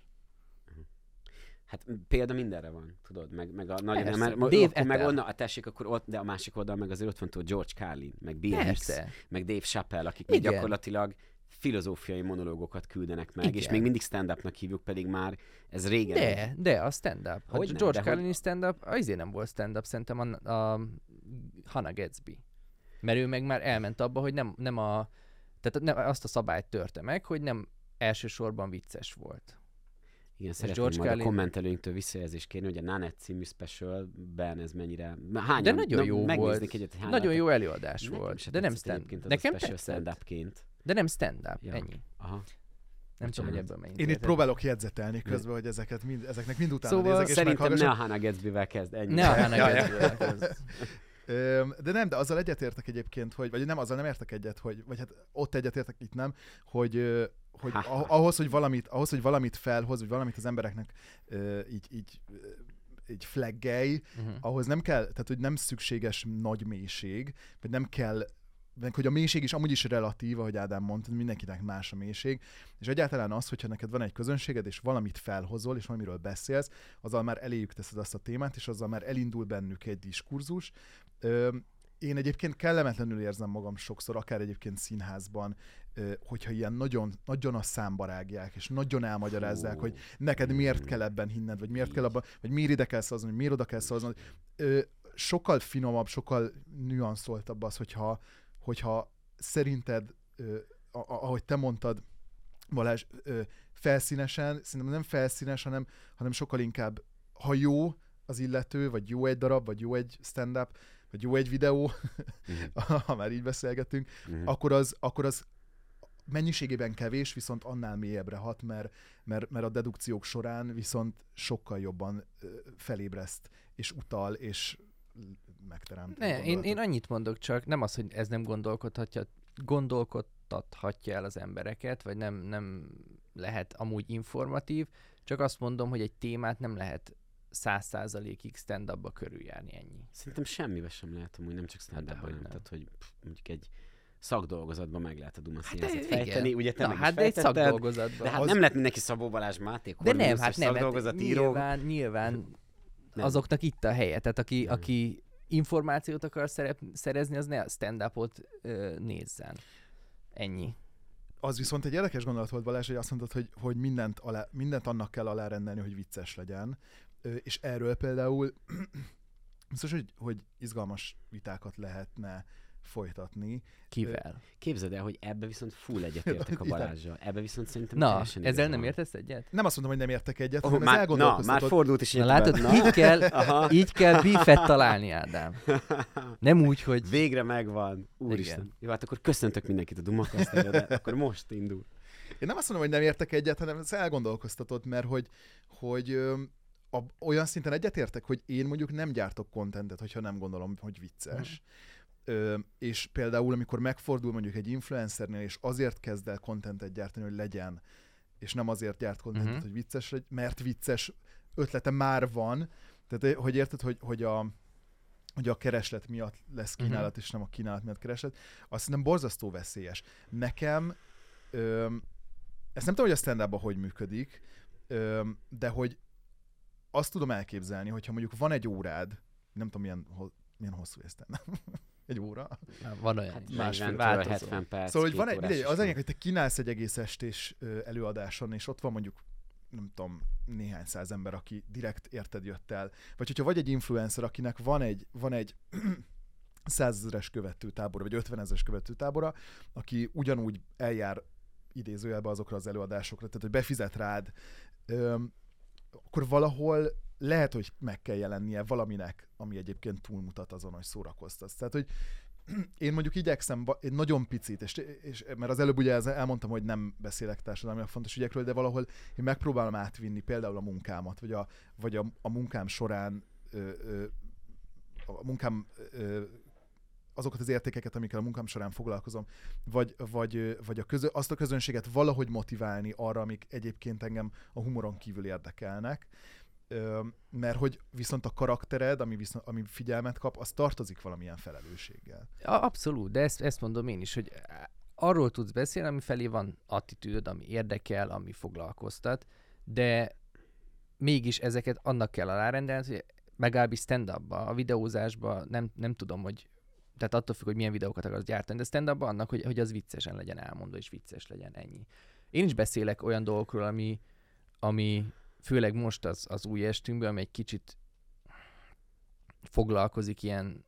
Hát példa mindenre van, tudod, meg, meg a nagyon... Persze. Mert, Dave akkor meg onnan, a tessék, akkor ott, de a másik oldal meg azért ott van tudod, George Carlin, meg Bill Hicks, Persze. meg Dave Chappelle, akik még Igen. gyakorlatilag filozófiai monológokat küldenek meg, és Igen. még mindig stand-upnak hívjuk, pedig már ez régen... De, de a stand-up. A Hogyne, George de hogy- Carlin stand-up, azért nem volt stand-up, szerintem a, a Hannah Gatsby. Mert ő meg már elment abba, hogy nem, nem a, tehát nem, azt a szabályt törte meg, hogy nem elsősorban vicces volt. Igen, szeretném George majd a Carlin- kommentelőinktől visszajelzést kérni, hogy a Nanette című specialben ez mennyire... Hányan, De nagyon jó megnéznék volt. Egyet, hogy hány Nagyon látok. jó előadás Nekem volt. De nem stand Nekem a stand-upként. De nem stand-up. Ja. Ennyi. Aha. Nem tudom, hogy ebből mennyit Én itt próbálok jegyzetelni közben, hogy ezeket mind, ezeknek mind utána Szóval nézek, és Szerintem ne a. Hannah Gatsby-vel kezd. Ennyi. Ne a Hannah. Gatsby-vel kezd. [laughs] De nem, de azzal egyetértek egyébként, hogy, vagy nem, azzal nem értek egyet, hogy, vagy hát ott egyetértek, itt nem, hogy, hogy ah- ahhoz, hogy valamit, ahhoz, hogy valamit felhoz, vagy valamit az embereknek így, így, ö, így flaggelj, Mhm. ahhoz nem kell, tehát hogy nem szükséges nagy mélység, vagy nem kell meg hogy a mélység is amúgy is relatív, ahogy Ádám mondta, mindenkinek más a mélység, és egyáltalán az, hogyha neked van egy közönséged, és valamit felhozol, és valamiről beszélsz, azzal már eléjük teszed azt a témát, és azzal már elindul bennük egy diskurzus. Én egyébként kellemetlenül érzem magam sokszor, akár egyébként színházban, hogyha ilyen nagyon, nagyon a számba rágják, és nagyon elmagyarázzák, hogy neked miért kell ebben hinned, vagy miért kell abban, vagy miért ide kell szavazni, vagy miért oda kell szavazni. Sokkal finomabb, sokkal nüanszoltabb az, hogyha, hogyha szerinted, ahogy te mondtad, Balázs, felszínesen, szerintem nem felszínes, hanem, hanem sokkal inkább, ha jó az illető, vagy jó egy darab, vagy jó egy stand-up, vagy jó egy videó, uh-huh. [laughs] ha már így beszélgetünk, uh-huh. akkor, az, akkor az mennyiségében kevés, viszont annál mélyebbre hat, mert, mert, mert a dedukciók során viszont sokkal jobban felébreszt, és utal, és megteremt. Ne, én, én annyit mondok csak, nem az, hogy ez nem gondolkodhatja, gondolkodtathatja el az embereket, vagy nem, nem lehet amúgy informatív, csak azt mondom, hogy egy témát nem lehet száz százalékig stand-upba körüljárni ennyi. Szerintem semmibe sem lehet amúgy, nem csak stand up hát, Tehát, hogy pff, mondjuk egy szakdolgozatban meg lehet a Duma hát fejteni, igen. ugye te Na, hát de egy szakdolgozatban. De hát az... nem lehet mindenki Szabó Balázs Máté, de nem, hát nem, hát nyilván, nyilván nem. azoknak itt a helye, tehát aki, nem. aki információt akar szerep, szerezni, az ne a stand-upot ö, nézzen. Ennyi. Az viszont egy érdekes gondolat volt Balázs, hogy azt mondtad, hogy, hogy mindent, alá, mindent annak kell alárendelni, hogy vicces legyen. Ö, és erről például [clears throat] biztos, hogy, hogy izgalmas vitákat lehetne folytatni. Kivel? Képzeld el, hogy ebbe viszont full egyetértek a [laughs] Balázsjal. Ebbe viszont szerintem Na, ezzel nem értesz egyet? Nem azt mondom, hogy nem értek egyet, oh, hanem már, na, már fordult is Na látod, na. így kell, [laughs] így kell bífet találni, Ádám. Nem úgy, hogy... Végre megvan. Úristen. Igen. Jó, hát akkor köszöntök mindenkit a Dumakasztára, de akkor most indul. Én nem azt mondom, hogy nem értek egyet, hanem ez elgondolkoztatod, mert hogy, hogy a, olyan szinten egyetértek, hogy én mondjuk nem gyártok kontentet, hogyha nem gondolom, hogy vicces. Mm Ö, és például, amikor megfordul mondjuk egy influencernél, és azért kezd el kontentet gyártani, hogy legyen, és nem azért gyárt kontentet, uh-huh. hogy vicces legyen, mert vicces ötlete már van. Tehát, hogy érted, hogy, hogy a, hogy a kereslet miatt lesz kínálat, uh-huh. és nem a kínálat miatt kereslet, azt nem borzasztó veszélyes. Nekem, ö, ezt nem tudom, hogy a stand hogy működik, ö, de hogy azt tudom elképzelni, hogyha mondjuk van egy órád, nem tudom, milyen, milyen hosszú ez egy óra. Van olyan. Hát másfél 70 perc. Szóval, hogy van egy, mindegy, az anyag, hogy te kínálsz egy egész estés előadáson, és ott van mondjuk nem tudom, néhány száz ember, aki direkt érted jött el. Vagy hogyha vagy egy influencer, akinek van egy, van egy [clears throat] százezeres követőtábora, vagy ötvenezes követőtábora, aki ugyanúgy eljár idézőjelbe azokra az előadásokra, tehát hogy befizet rád, öm, akkor valahol lehet, hogy meg kell jelennie valaminek, ami egyébként túlmutat azon, hogy szórakoztatsz. Tehát, hogy [clears throat] én mondjuk igyekszem egy nagyon picit, és, és, mert az előbb ugye elmondtam, hogy nem beszélek társadalmi fontos ügyekről, de valahol én megpróbálom átvinni például a munkámat, vagy a, vagy a, a munkám során ö, ö, a munkám ö, azokat az értékeket, amikkel a munkám során foglalkozom, vagy, vagy, vagy a közö, azt a közönséget valahogy motiválni arra, amik egyébként engem a humoron kívül érdekelnek mert hogy viszont a karaktered, ami, viszont, ami figyelmet kap, az tartozik valamilyen felelősséggel. Abszolút, de ezt, ezt mondom én is, hogy arról tudsz beszélni, ami felé van attitűdöd, ami érdekel, ami foglalkoztat, de mégis ezeket annak kell alárendelni, hogy megállapis stand a videózásba nem, nem tudom, hogy tehát attól függ, hogy milyen videókat akarsz gyártani, de stand annak, hogy, hogy az viccesen legyen elmondva, és vicces legyen ennyi. Én is beszélek olyan dolgokról, ami, ami főleg most az, az új estünkben, ami egy kicsit foglalkozik ilyen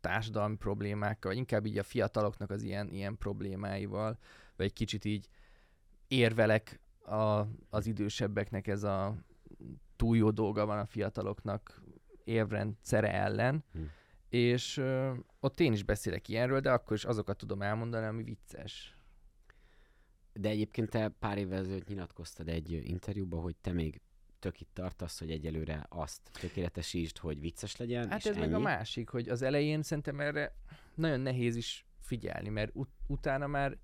társadalmi problémákkal, vagy inkább így a fiataloknak az ilyen, ilyen problémáival, vagy egy kicsit így érvelek a, az idősebbeknek ez a túl jó dolga van a fiataloknak évrendszere ellen, hm. és ö, ott én is beszélek ilyenről, de akkor is azokat tudom elmondani, ami vicces. De egyébként te pár évvel ezelőtt nyilatkoztad egy interjúban, hogy te még tök itt tartasz, hogy egyelőre azt tökéletesítsd, hogy vicces legyen, Hát ez ennyi. meg a másik, hogy az elején szerintem erre nagyon nehéz is figyelni, mert ut- utána már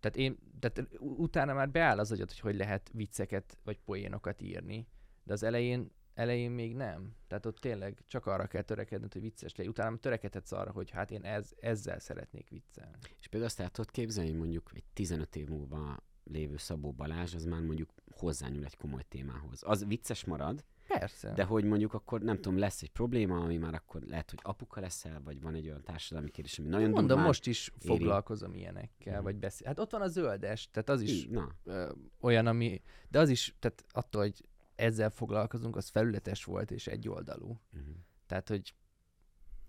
tehát én, tehát utána már beáll az agyat, hogy hogy lehet vicceket vagy poénokat írni, de az elején elején még nem. Tehát ott tényleg csak arra kell törekedned, hogy vicces legyen. Utána törekedhetsz arra, hogy hát én ez, ezzel szeretnék viccelni. És például azt el tudod képzelni, mondjuk egy 15 év múlva lévő Szabó Balázs, az már mondjuk hozzányúl egy komoly témához. Az vicces marad, Persze. de hogy mondjuk akkor nem tudom, lesz egy probléma, ami már akkor lehet, hogy apuka leszel, vagy van egy olyan társadalmi kérdés, ami nagyon Mondom, durván most is éri. foglalkozom ilyenekkel, Mhm. vagy beszél. Hát ott van a zöldes, tehát az is Na, ö, olyan, ami, de az is, tehát attól, hogy ezzel foglalkozunk, az felületes volt és egyoldalú. uh-huh. Tehát, hogy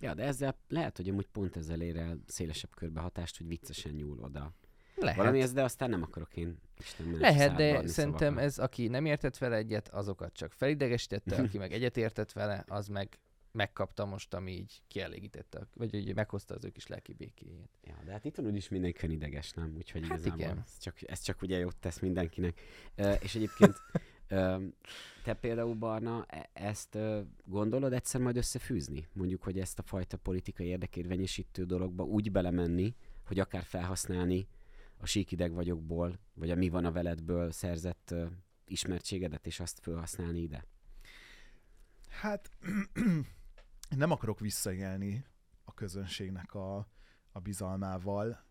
Ja, de ezzel lehet, hogy amúgy pont ezzel ér el szélesebb körbe hatást, hogy viccesen nyúl oda. lehet. Valami ez, de aztán nem akarok én Isten Lehet, de szerintem szavakat. ez, aki nem értett vele egyet, azokat csak felidegesítette, aki meg egyet értett vele, az meg megkapta most, ami így kielégítette, vagy ugye meghozta az ő kis lelki békéjét. Ja, de hát itt van úgyis mindenki ideges, nem? Úgyhogy Hát igazából igen. Ez, csak, ez csak ugye jót tesz mindenkinek. Uh, és egyébként te például, Barna, e- ezt gondolod egyszer majd összefűzni? Mondjuk, hogy ezt a fajta politikai érdekérvényesítő dologba úgy belemenni, hogy akár felhasználni a síkideg vagyokból, vagy a mi van a veledből szerzett ismertségedet, és azt felhasználni ide? Hát [clears throat] nem akarok visszaélni a közönségnek a, a bizalmával,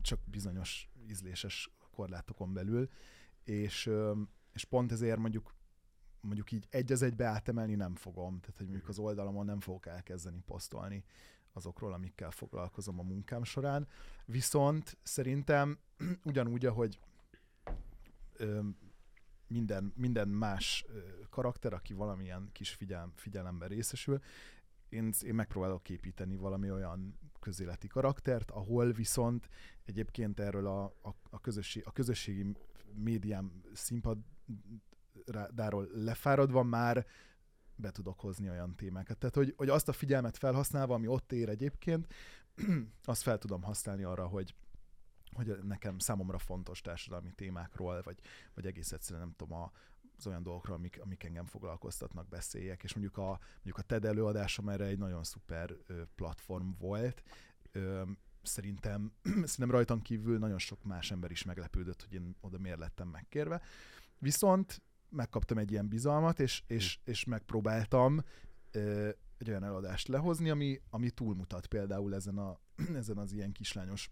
csak bizonyos ízléses korlátokon belül, és, és pont ezért mondjuk mondjuk így egy az egybe átemelni nem fogom, tehát hogy mondjuk az oldalamon nem fogok elkezdeni posztolni azokról, amikkel foglalkozom a munkám során. Viszont szerintem [clears throat] ugyanúgy, ahogy öm, minden, minden más ö, karakter, aki valamilyen kis figyelm, figyelemben részesül, én, én megpróbálok képíteni valami olyan közéleti karaktert, ahol viszont egyébként erről a, a, a, közösség, a közösségi médiám színpadáról lefáradva már be tudok hozni olyan témákat. Tehát, hogy, hogy azt a figyelmet felhasználva, ami ott ér egyébként, [clears throat] azt fel tudom használni arra, hogy, hogy nekem számomra fontos társadalmi témákról, vagy, vagy egész egyszerűen nem tudom, a, az olyan dolgokról, amik, amik engem foglalkoztatnak, beszéljek, és mondjuk a, mondjuk a TED előadásom erre egy nagyon szuper platform volt. Szerintem, [clears throat] szerintem rajtam kívül nagyon sok más ember is meglepődött, hogy én oda miért lettem megkérve. Viszont megkaptam egy ilyen bizalmat, és, és, és megpróbáltam ö, egy olyan előadást lehozni, ami, ami túlmutat például ezen, a, [clears throat] ezen az ilyen kislányos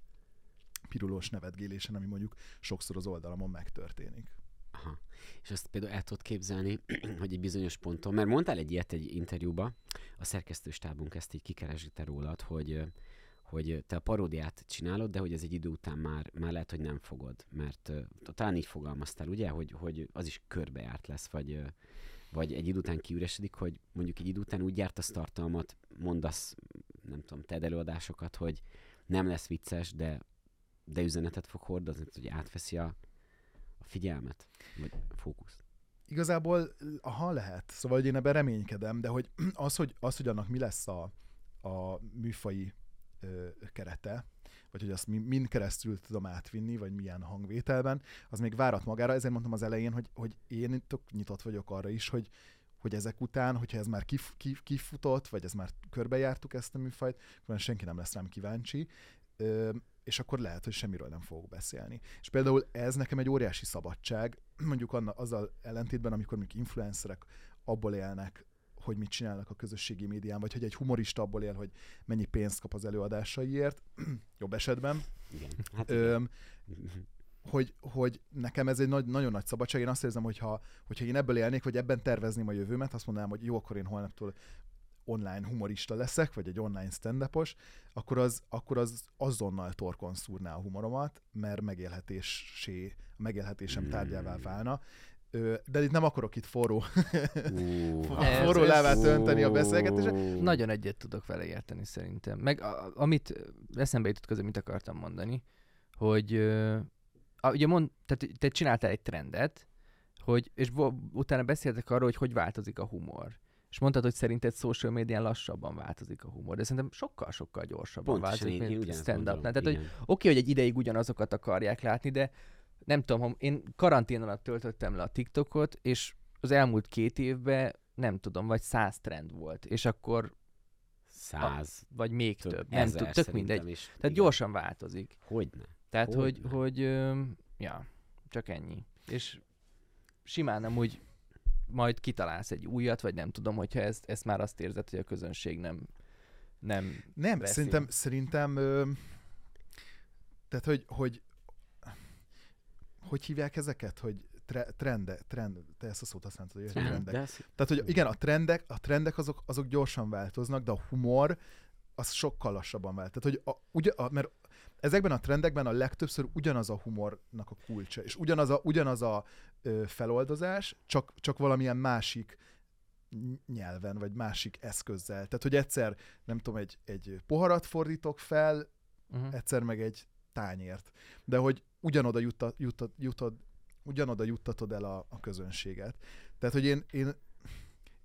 pirulós nevetgélésen, ami mondjuk sokszor az oldalamon megtörténik. Aha. És azt például el tudod képzelni, [clears throat] hogy egy bizonyos ponton, mert mondtál egy ilyet egy interjúba, a szerkesztőstábunk ezt így kikeresíte rólad, hogy, hogy te a paródiát csinálod, de hogy ez egy idő után már, már lehet, hogy nem fogod, mert talán így fogalmaztál, ugye, hogy, hogy az is körbejárt lesz, vagy, vagy egy idő után kiüresedik, hogy mondjuk egy idő után úgy gyártasz tartalmat, mondasz, nem tudom, TED előadásokat, hogy nem lesz vicces, de, de üzenetet fog hordozni, hogy átveszi a, a figyelmet, vagy a fókuszt. Igazából, aha, lehet. Szóval, hogy én ebben reménykedem, de hogy az, hogy, az, hogy annak mi lesz a, a műfai kerete, vagy hogy azt mi- mind keresztül tudom átvinni, vagy milyen hangvételben, az még várat magára. Ezért mondtam az elején, hogy, hogy én tök nyitott vagyok arra is, hogy, hogy ezek után, hogyha ez már kif, kif, kifutott, vagy ez már körbejártuk ezt a műfajt, akkor senki nem lesz rám kíváncsi, ö, és akkor lehet, hogy semmiről nem fogok beszélni. És például ez nekem egy óriási szabadság, mondjuk anna, azzal ellentétben, amikor mondjuk influencerek abból élnek, hogy mit csinálnak a közösségi médián, vagy hogy egy humorista abból él, hogy mennyi pénzt kap az előadásaiért, [clears throat] jobb esetben, Igen. Hát Öm, hogy, hogy nekem ez egy nagy, nagyon nagy szabadság. Én azt érzem, hogyha, hogyha én ebből élnék, vagy ebben tervezném a jövőmet, azt mondanám, hogy jó, akkor én holnaptól online humorista leszek, vagy egy online stand akkor az, akkor az azonnal torkon szúrná a humoromat, mert megélhetésé, megélhetésem tárgyává válna. De itt nem akarok itt forró, [laughs] Ez- forró lávát önteni a beszélgetésre. Nagyon egyet tudok vele érteni szerintem. Meg a, amit eszembe jutott közben, mit akartam mondani, hogy a, ugye mond, tehát te csináltál egy trendet, hogy, és utána beszéltek arról, hogy hogy változik a humor. És mondtad, hogy szerinted social médián lassabban változik a humor, de szerintem sokkal-sokkal gyorsabban Pontosan, változik, én, mint gondolom. Tehát, hogy oké, hogy egy ideig ugyanazokat akarják látni, de nem tudom, én karantén alatt töltöttem le a TikTokot, és az elmúlt két évben nem tudom, vagy száz trend volt, és akkor, Száz, vagy még több, több, nem tudom, tök mindegy. Is. Tehát gyorsan változik. Hogyne. Tehát, hogy, Hogyne. hogy, ö, ja, csak ennyi. És simán nem úgy majd kitalálsz egy újat, vagy nem tudom, hogyha ezt, ezt már azt érzed, hogy a közönség nem nem Nem, veszi. szerintem, szerintem ö, tehát, hogy, hogy hogy hívják ezeket, hogy tre, trende, trend, te ezt a szót használtad, hogy Nem, trendek. de ez, Tehát, hogy igen, a trendek, a trendek azok, azok gyorsan változnak, de a humor az sokkal lassabban vált. Tehát, hogy a, ugye, a, mert ezekben a trendekben a legtöbbször ugyanaz a humornak a kulcsa, és ugyanaz a, ugyanaz a ö, feloldozás, csak, csak valamilyen másik ny- nyelven, vagy másik eszközzel. Tehát, hogy egyszer, nem tudom, egy, egy poharat fordítok fel, uh-huh. egyszer meg egy tányért. De hogy ugyanoda juttat, juttat, juttat, ugyanoda juttatod el a, a közönséget. Tehát, hogy én, én,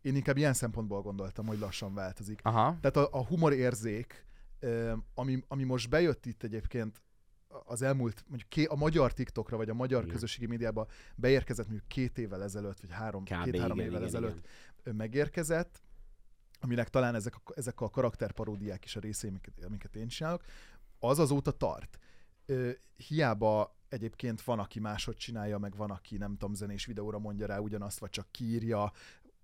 én inkább ilyen szempontból gondoltam, hogy lassan változik. Aha. Tehát a, a humorérzék, ami, ami most bejött itt egyébként az elmúlt, mondjuk a magyar TikTokra, vagy a magyar Igen. közösségi médiába beérkezett mondjuk két évvel ezelőtt, vagy három, két-három évvel igen, ezelőtt igen. megérkezett, aminek talán ezek a, ezek a karakterparódiák is a részei, amiket, amiket én csinálok, az azóta tart. Ö, hiába egyébként van, aki máshogy csinálja, meg van, aki nem tudom, zenés videóra mondja rá ugyanazt, vagy csak kírja,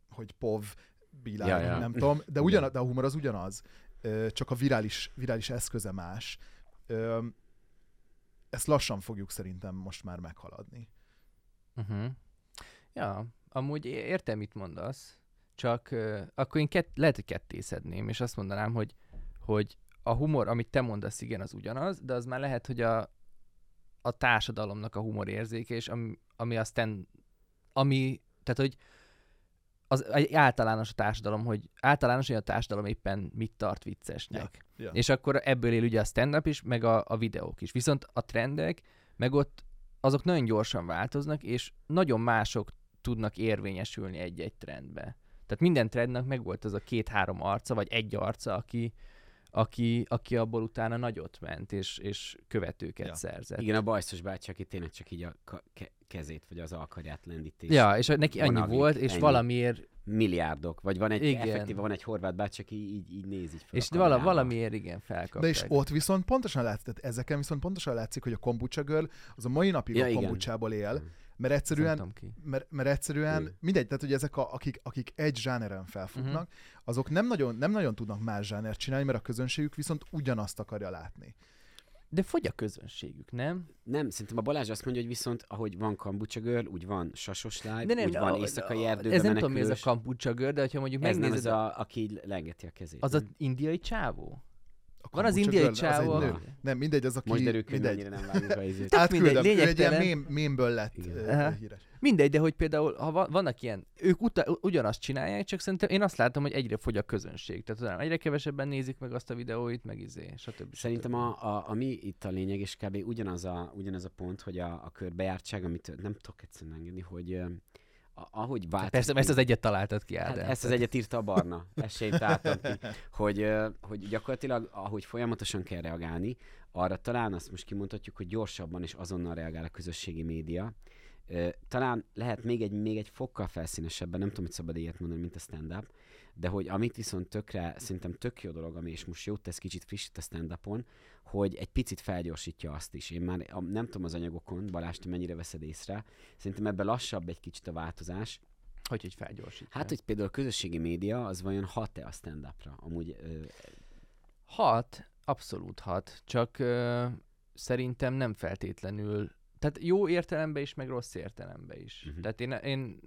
hogy pov, bilár, Ja, ja, nem tudom, de, ugyan, de a humor az ugyanaz, ö, csak a virális, virális eszköze más. Ö, ezt lassan fogjuk szerintem most már meghaladni. Uh-huh. Ja, amúgy értem, mit mondasz, csak uh, akkor én kett, lehet, hogy kettészedném, és azt mondanám, hogy, hogy a humor, amit te mondasz, igen, az ugyanaz, de az már lehet, hogy a, a társadalomnak a humorérzéke, és ami, ami aztán, ami, tehát, hogy az egy általános a társadalom, hogy általános, hogy a társadalom éppen mit tart viccesnek. Ja. És akkor ebből él ugye a stand-up is, meg a, a videók is. Viszont a trendek, meg ott azok nagyon gyorsan változnak, és nagyon mások tudnak érvényesülni egy-egy trendbe. Tehát minden trendnek megvolt az a két-három arca, vagy egy arca, aki, aki, aki abból utána nagyot ment, és, és követőket Ja. szerzett. Igen, a bajszos bácsi, aki tényleg csak így a ke- kezét vagy az alkarját lendítés. Ja, és neki annyi vonaglik, volt, és ennyi. valamiért, Milliárdok. Vagy van egy, Igen. effektíve van egy horvát bácsi, aki így, így néz így fel és vala, valamiért igen felkapták. De és ott viszont pontosan látszik, tehát ezeken viszont pontosan látszik, hogy a kombucha girl az a mai napig Ja, a igen. kombuchából él, Mm. Mert egyszerűen nem mert, mert egyszerűen Mm. mindegy, tehát hogy ezek, a, akik, akik egy zsáneren felfutnak, uh-huh. azok nem nagyon, nem nagyon tudnak más zsánert csinálni, mert a közönségük viszont ugyanazt akarja látni. De fogy a közönségük, nem? Nem, szerintem a Balázs azt mondja, hogy viszont ahogy van Kambucsa Girl, úgy van Sasos Live, De nem, úgy van a- éjszakai a- erdőben Ez nem tudom, mi ez a kampucsa gör, de hogyha mondjuk Ez nem megnézed, ez a, aki lengeti a kezét. az az nem? indiai csávó? A Van az indiai csávó, Nem, mindegy, az aki... Most derül hogy mindegy. mennyire nem vágjuk a izét. Tök Átküldöm, mindegy, ő egy ilyen lényegtelen. mém, mémből lett Aha. híres. Mindegy, de hogy például, ha va- vannak ilyen, ők uta- ugyanazt csinálják, csak szerintem én azt látom, hogy egyre fogy a közönség. Tehát tudom, egyre kevesebben nézik meg azt a videóit, meg izé, stb. Szerintem a, a, ami itt a lényeg, és kb. ugyanaz a, ugyanaz a pont, hogy a, a körbejártság, amit nem tudok egyszerűen engedni, hogy ahogy. Hát Persze, ezt az egyet találtad ki, Hát Ádám. ezt az egyet írta a Barna, én találtam ki, hogy, hogy gyakorlatilag, ahogy folyamatosan kell reagálni, arra talán azt most kimondhatjuk, hogy gyorsabban és azonnal reagál a közösségi média. Talán lehet még egy, még egy fokkal felszínesebben, nem tudom, hogy szabad ilyet mondani, mint a stand-up, de hogy amit viszont tökre, szerintem tök jó dolog, ami és most jót tesz kicsit frissít a stand-upon, hogy egy picit felgyorsítja azt is. Én már nem tudom az anyagokon, Balázs, te mennyire veszed észre, szerintem ebben lassabb egy kicsit a változás, Hogy, hogy felgyorsítja. Hát, hogy például a közösségi média, az vajon hat-e a stand-upra? Amúgy ö, Hat, abszolút hat, csak ö, szerintem nem feltétlenül, tehát jó értelemben is, meg rossz értelemben is. Mhm. Tehát én, én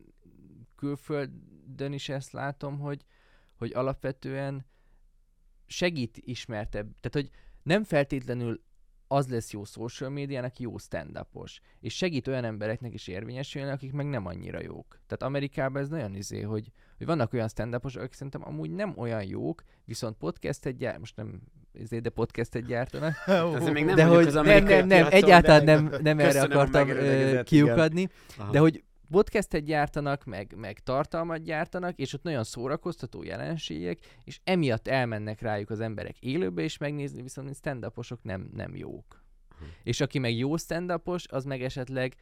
külföldön is ezt látom, hogy, hogy alapvetően segít ismertebb, tehát hogy nem feltétlenül az lesz jó social médiának, jó stand és segít olyan embereknek is érvényesülni, akik meg nem annyira jók. Tehát Amerikában ez nagyon izé, hogy, hogy vannak olyan stand akik szerintem amúgy nem olyan jók, viszont podcastet gyárt, most nem izé, de podcastet gyártanak, [laughs] Azért még nem de hogy az nem, nem, nem, egyáltalán de- nem, nem erre akartam kiukadni, de hogy podcastet gyártanak, meg, meg tartalmat gyártanak, és ott nagyon szórakoztató jelenségek, és emiatt elmennek rájuk az emberek élőbe is megnézni, viszont stand nem, nem jók. Aha. És aki meg jó stand az meg esetleg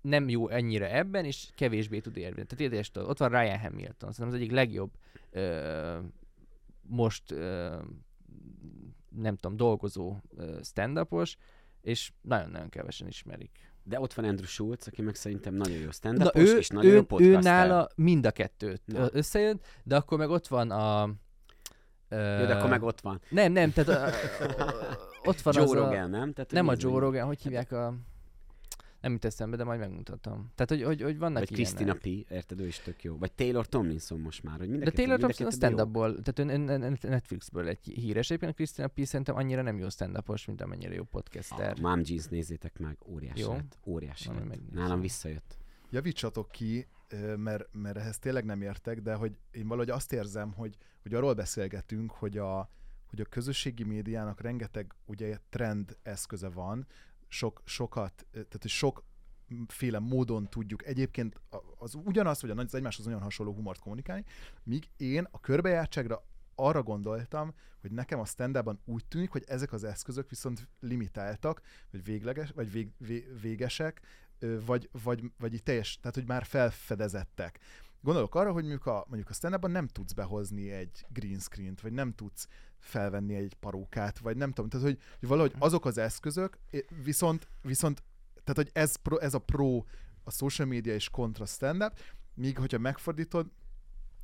nem jó ennyire ebben, és kevésbé tud érni. Tehát érdekes, ott van Ryan Hamilton, szerintem az egyik legjobb ö, most ö, nem tudom, dolgozó stand és nagyon-nagyon kevesen ismerik. De ott van Andrew Schultz, aki meg szerintem nagyon jó Na, stand ő, és nagyon ő, jó ő podcaster. nála mind a kettőt Na. összejön, de akkor meg ott van a... Ö, Jó, de akkor meg ott van. Nem, nem, tehát a, ott van Joe az Rogan, a... nem? Tehát, Nem a Joe. Rogan, hogy hívják a... Nem jut eszembe, de majd megmutatom. Tehát, hogy, hogy, hogy vannak Vagy ilyenek. P. Érted, ő is tök jó. Vagy Taylor Tomlinson most már. Hogy De Taylor mind a jó. stand-upból, tehát ön- ön- ön- Netflixből egy híres. Egyébként a Christina P. szerintem annyira nem jó stand mint amennyire jó podcaster. A Mom Jeans nézzétek meg, óriási Jó. lett. Óriási Majd lett. Nálam visszajött. Javítsatok ki, mert, mert ehhez tényleg nem értek, de hogy én valahogy azt érzem, hogy, hogy arról beszélgetünk, hogy a, hogy a közösségi médiának rengeteg ugye trend eszköze van, sok, sokat, tehát hogy sok féle módon tudjuk egyébként az ugyanaz, vagy az egymáshoz nagyon hasonló humort kommunikálni, míg én a körbejártságra arra gondoltam, hogy nekem a stand úgy tűnik, hogy ezek az eszközök viszont limitáltak, vagy végleges, vagy vég, vég, végesek, vagy, vagy, vagy így teljes, tehát hogy már felfedezettek. Gondolok arra, hogy mondjuk a, mondjuk a stand nem tudsz behozni egy green screen-t, vagy nem tudsz felvenni egy parókát, vagy nem tudom, tehát hogy, hogy valahogy azok az eszközök, viszont, viszont tehát hogy ez, pro, ez a pro a social media és kontra stand-up, míg hogyha megfordítod,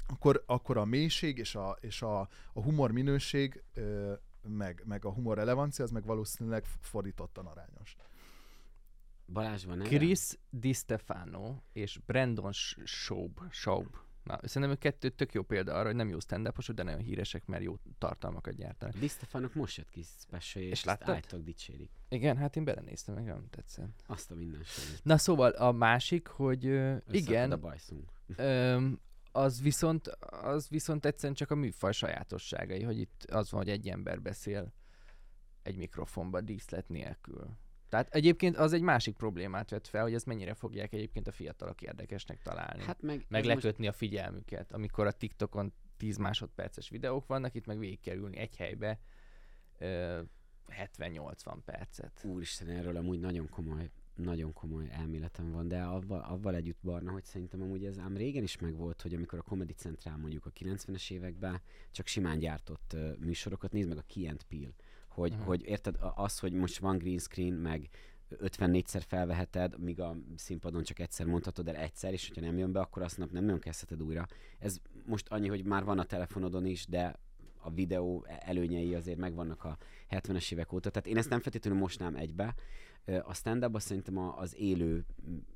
akkor, akkor a mélység és a, és a, a humor minőség, ö, meg, meg a humor relevancia, az meg valószínűleg fordítottan arányos. Balázs van Chris Di Stefano és Brandon Sch- Schaub. Schaub. Na, szerintem ők kettő tök jó példa arra, hogy nem jó stand de nagyon híresek, mert jó tartalmakat gyártanak. Di Stefanok most jött ki special, és, És láttad? dicsérik. Igen, hát én belenéztem, meg nem tetszett. Azt a minden. Na szóval a másik, hogy ö, igen, a bajszunk. Öm, az viszont, az viszont egyszerűen csak a műfaj sajátosságai, hogy itt az van, hogy egy ember beszél egy mikrofonba díszlet nélkül. Tehát egyébként az egy másik problémát vet fel, hogy ezt mennyire fogják egyébként a fiatalok érdekesnek találni. Hát, meg, meg ez most- lekötni a figyelmüket, amikor a TikTokon 10 másodperces videók vannak, itt meg végig kell ülni egy helybe ö, 70-80 percet. Úristen, erről amúgy nagyon komoly, nagyon komoly elméletem van, de avval, avval együtt Barna, hogy szerintem amúgy ez ám régen is megvolt, hogy amikor a Comedy Central mondjuk a 90-es években csak simán gyártott uh, műsorokat, nézd meg a Key and Peele, hogy, uh-huh. hogy érted, az, hogy most van green screen, meg 54-szer felveheted, míg a színpadon csak egyszer mondhatod el egyszer, és hogyha nem jön be, akkor azt nap nem nagyon kezdheted újra. Ez most annyi, hogy már van a telefonodon is, de a videó előnyei azért megvannak a 70-es évek óta. Tehát én ezt nem feltétlenül mosnám egybe. A stand up szerintem az élő,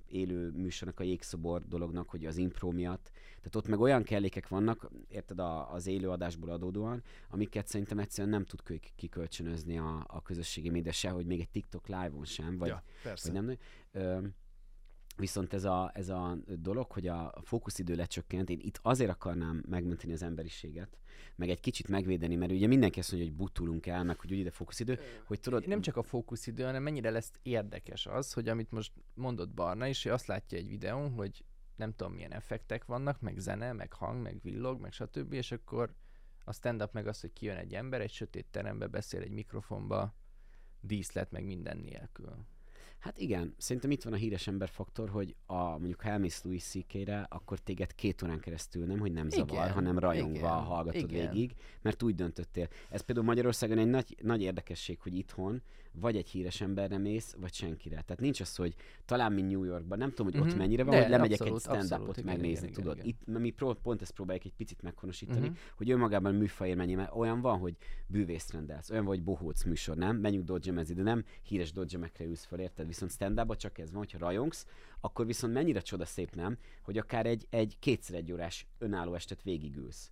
élő műsornak a jégszobor dolognak, hogy az impro miatt. Tehát ott meg olyan kellékek vannak, érted, a, az élő adásból adódóan, amiket szerintem egyszerűen nem tud kö- kikölcsönözni a, a közösségi média se, hogy még egy TikTok live-on sem, vagy, ja, persze. vagy nem. Ö, viszont ez a, ez a dolog, hogy a fókuszidő lecsökkent, én itt azért akarnám megmenteni az emberiséget, meg egy kicsit megvédeni, mert ugye mindenki azt mondja, hogy butulunk el, meg hogy úgy ide fókuszidő, hogy tudod, Nem csak a fókuszidő, hanem mennyire lesz érdekes az, hogy amit most mondott Barna is, hogy azt látja egy videón, hogy nem tudom milyen effektek vannak, meg zene, meg hang, meg villog, meg stb. És akkor a stand-up meg az, hogy kijön egy ember, egy sötét terembe beszél egy mikrofonba, díszlet, meg minden nélkül. Hát igen, szerintem itt van a híres ember faktor, hogy a, mondjuk ha elmész Louis ck akkor téged két órán keresztül nem, hogy nem zavar, Igen, hanem rajongva igen, hallgatod igen. végig, mert úgy döntöttél. Ez például Magyarországon egy nagy, nagy érdekesség, hogy itthon vagy egy híres emberre mész, vagy senkire. Tehát nincs az, hogy talán mint New Yorkban, nem tudom, hogy ott Mhm. mennyire van, De, hogy lemegyek abszolút, egy stand-upot igen, megnézni, igen, igen, tudod. igen. Itt mi pró- pont ezt próbáljuk egy picit meghonosítani, Mhm. hogy önmagában műfajér mennyi, mert olyan van, hogy bűvészt rendelsz, olyan van, hogy bohóc műsor, nem? Menjünk dodgemezni, de nem híres dodgemekre ülsz fel, érted? Viszont stand csak ez van, hogyha rajongsz, akkor viszont mennyire csoda szép nem, hogy akár egy, egy kétszer egy órás önálló estet végigülsz.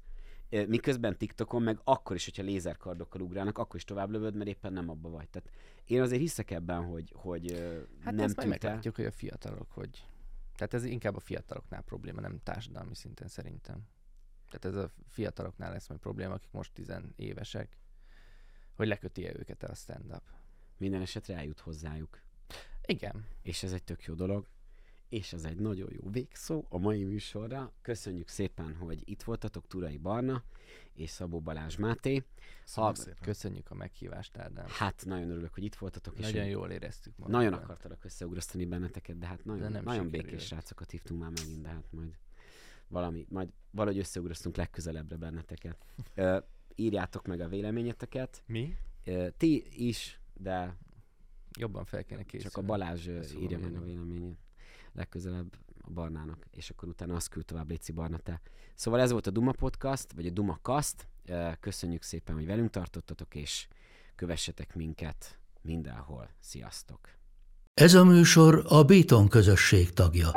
Miközben TikTokon meg akkor is, hogyha lézerkardokkal ugrálnak, akkor is tovább lövöd, mert éppen nem abba vagy. Tehát én azért hiszek ebben, hogy, hogy Hát nem ezt majd meglátjuk, hogy a fiatalok, hogy... Tehát ez inkább a fiataloknál probléma, nem társadalmi szinten szerintem. Tehát ez a fiataloknál lesz majd probléma, akik most tizenévesek, hogy leköti-e őket el a stand-up. Minden esetre eljut hozzájuk. Igen. és ez egy tök jó dolog, és ez egy nagyon jó végszó a mai műsorra. Köszönjük szépen, hogy itt voltatok, Turai Barna és Szabó Balázs Máté. Ha- szépen. Köszönjük a meghívást, Ádám. Hát nagyon örülök, hogy itt voltatok, és Nagyon hogy jól éreztük magunkat. nagyon akartalak összeugrasztani benneteket, de hát nagyon, De nem nagyon sikerült. békés srácokat hívtunk már megint, de hát majd valami, majd valahogy összeugrasztunk legközelebbre benneteket. Ö, írjátok meg a véleményeteket, Mi? Ö, ti is, de Jobban fel kéne készülni. Csak a Balázs írja meg a véleményét. Legközelebb a Barnának, és akkor utána azt küld tovább Léci Barna te. Szóval ez volt a Duma Podcast, vagy a Duma Cast. Köszönjük szépen, hogy velünk tartottatok, és kövessetek minket mindenhol. Sziasztok! Ez a műsor a Béton közösség tagja.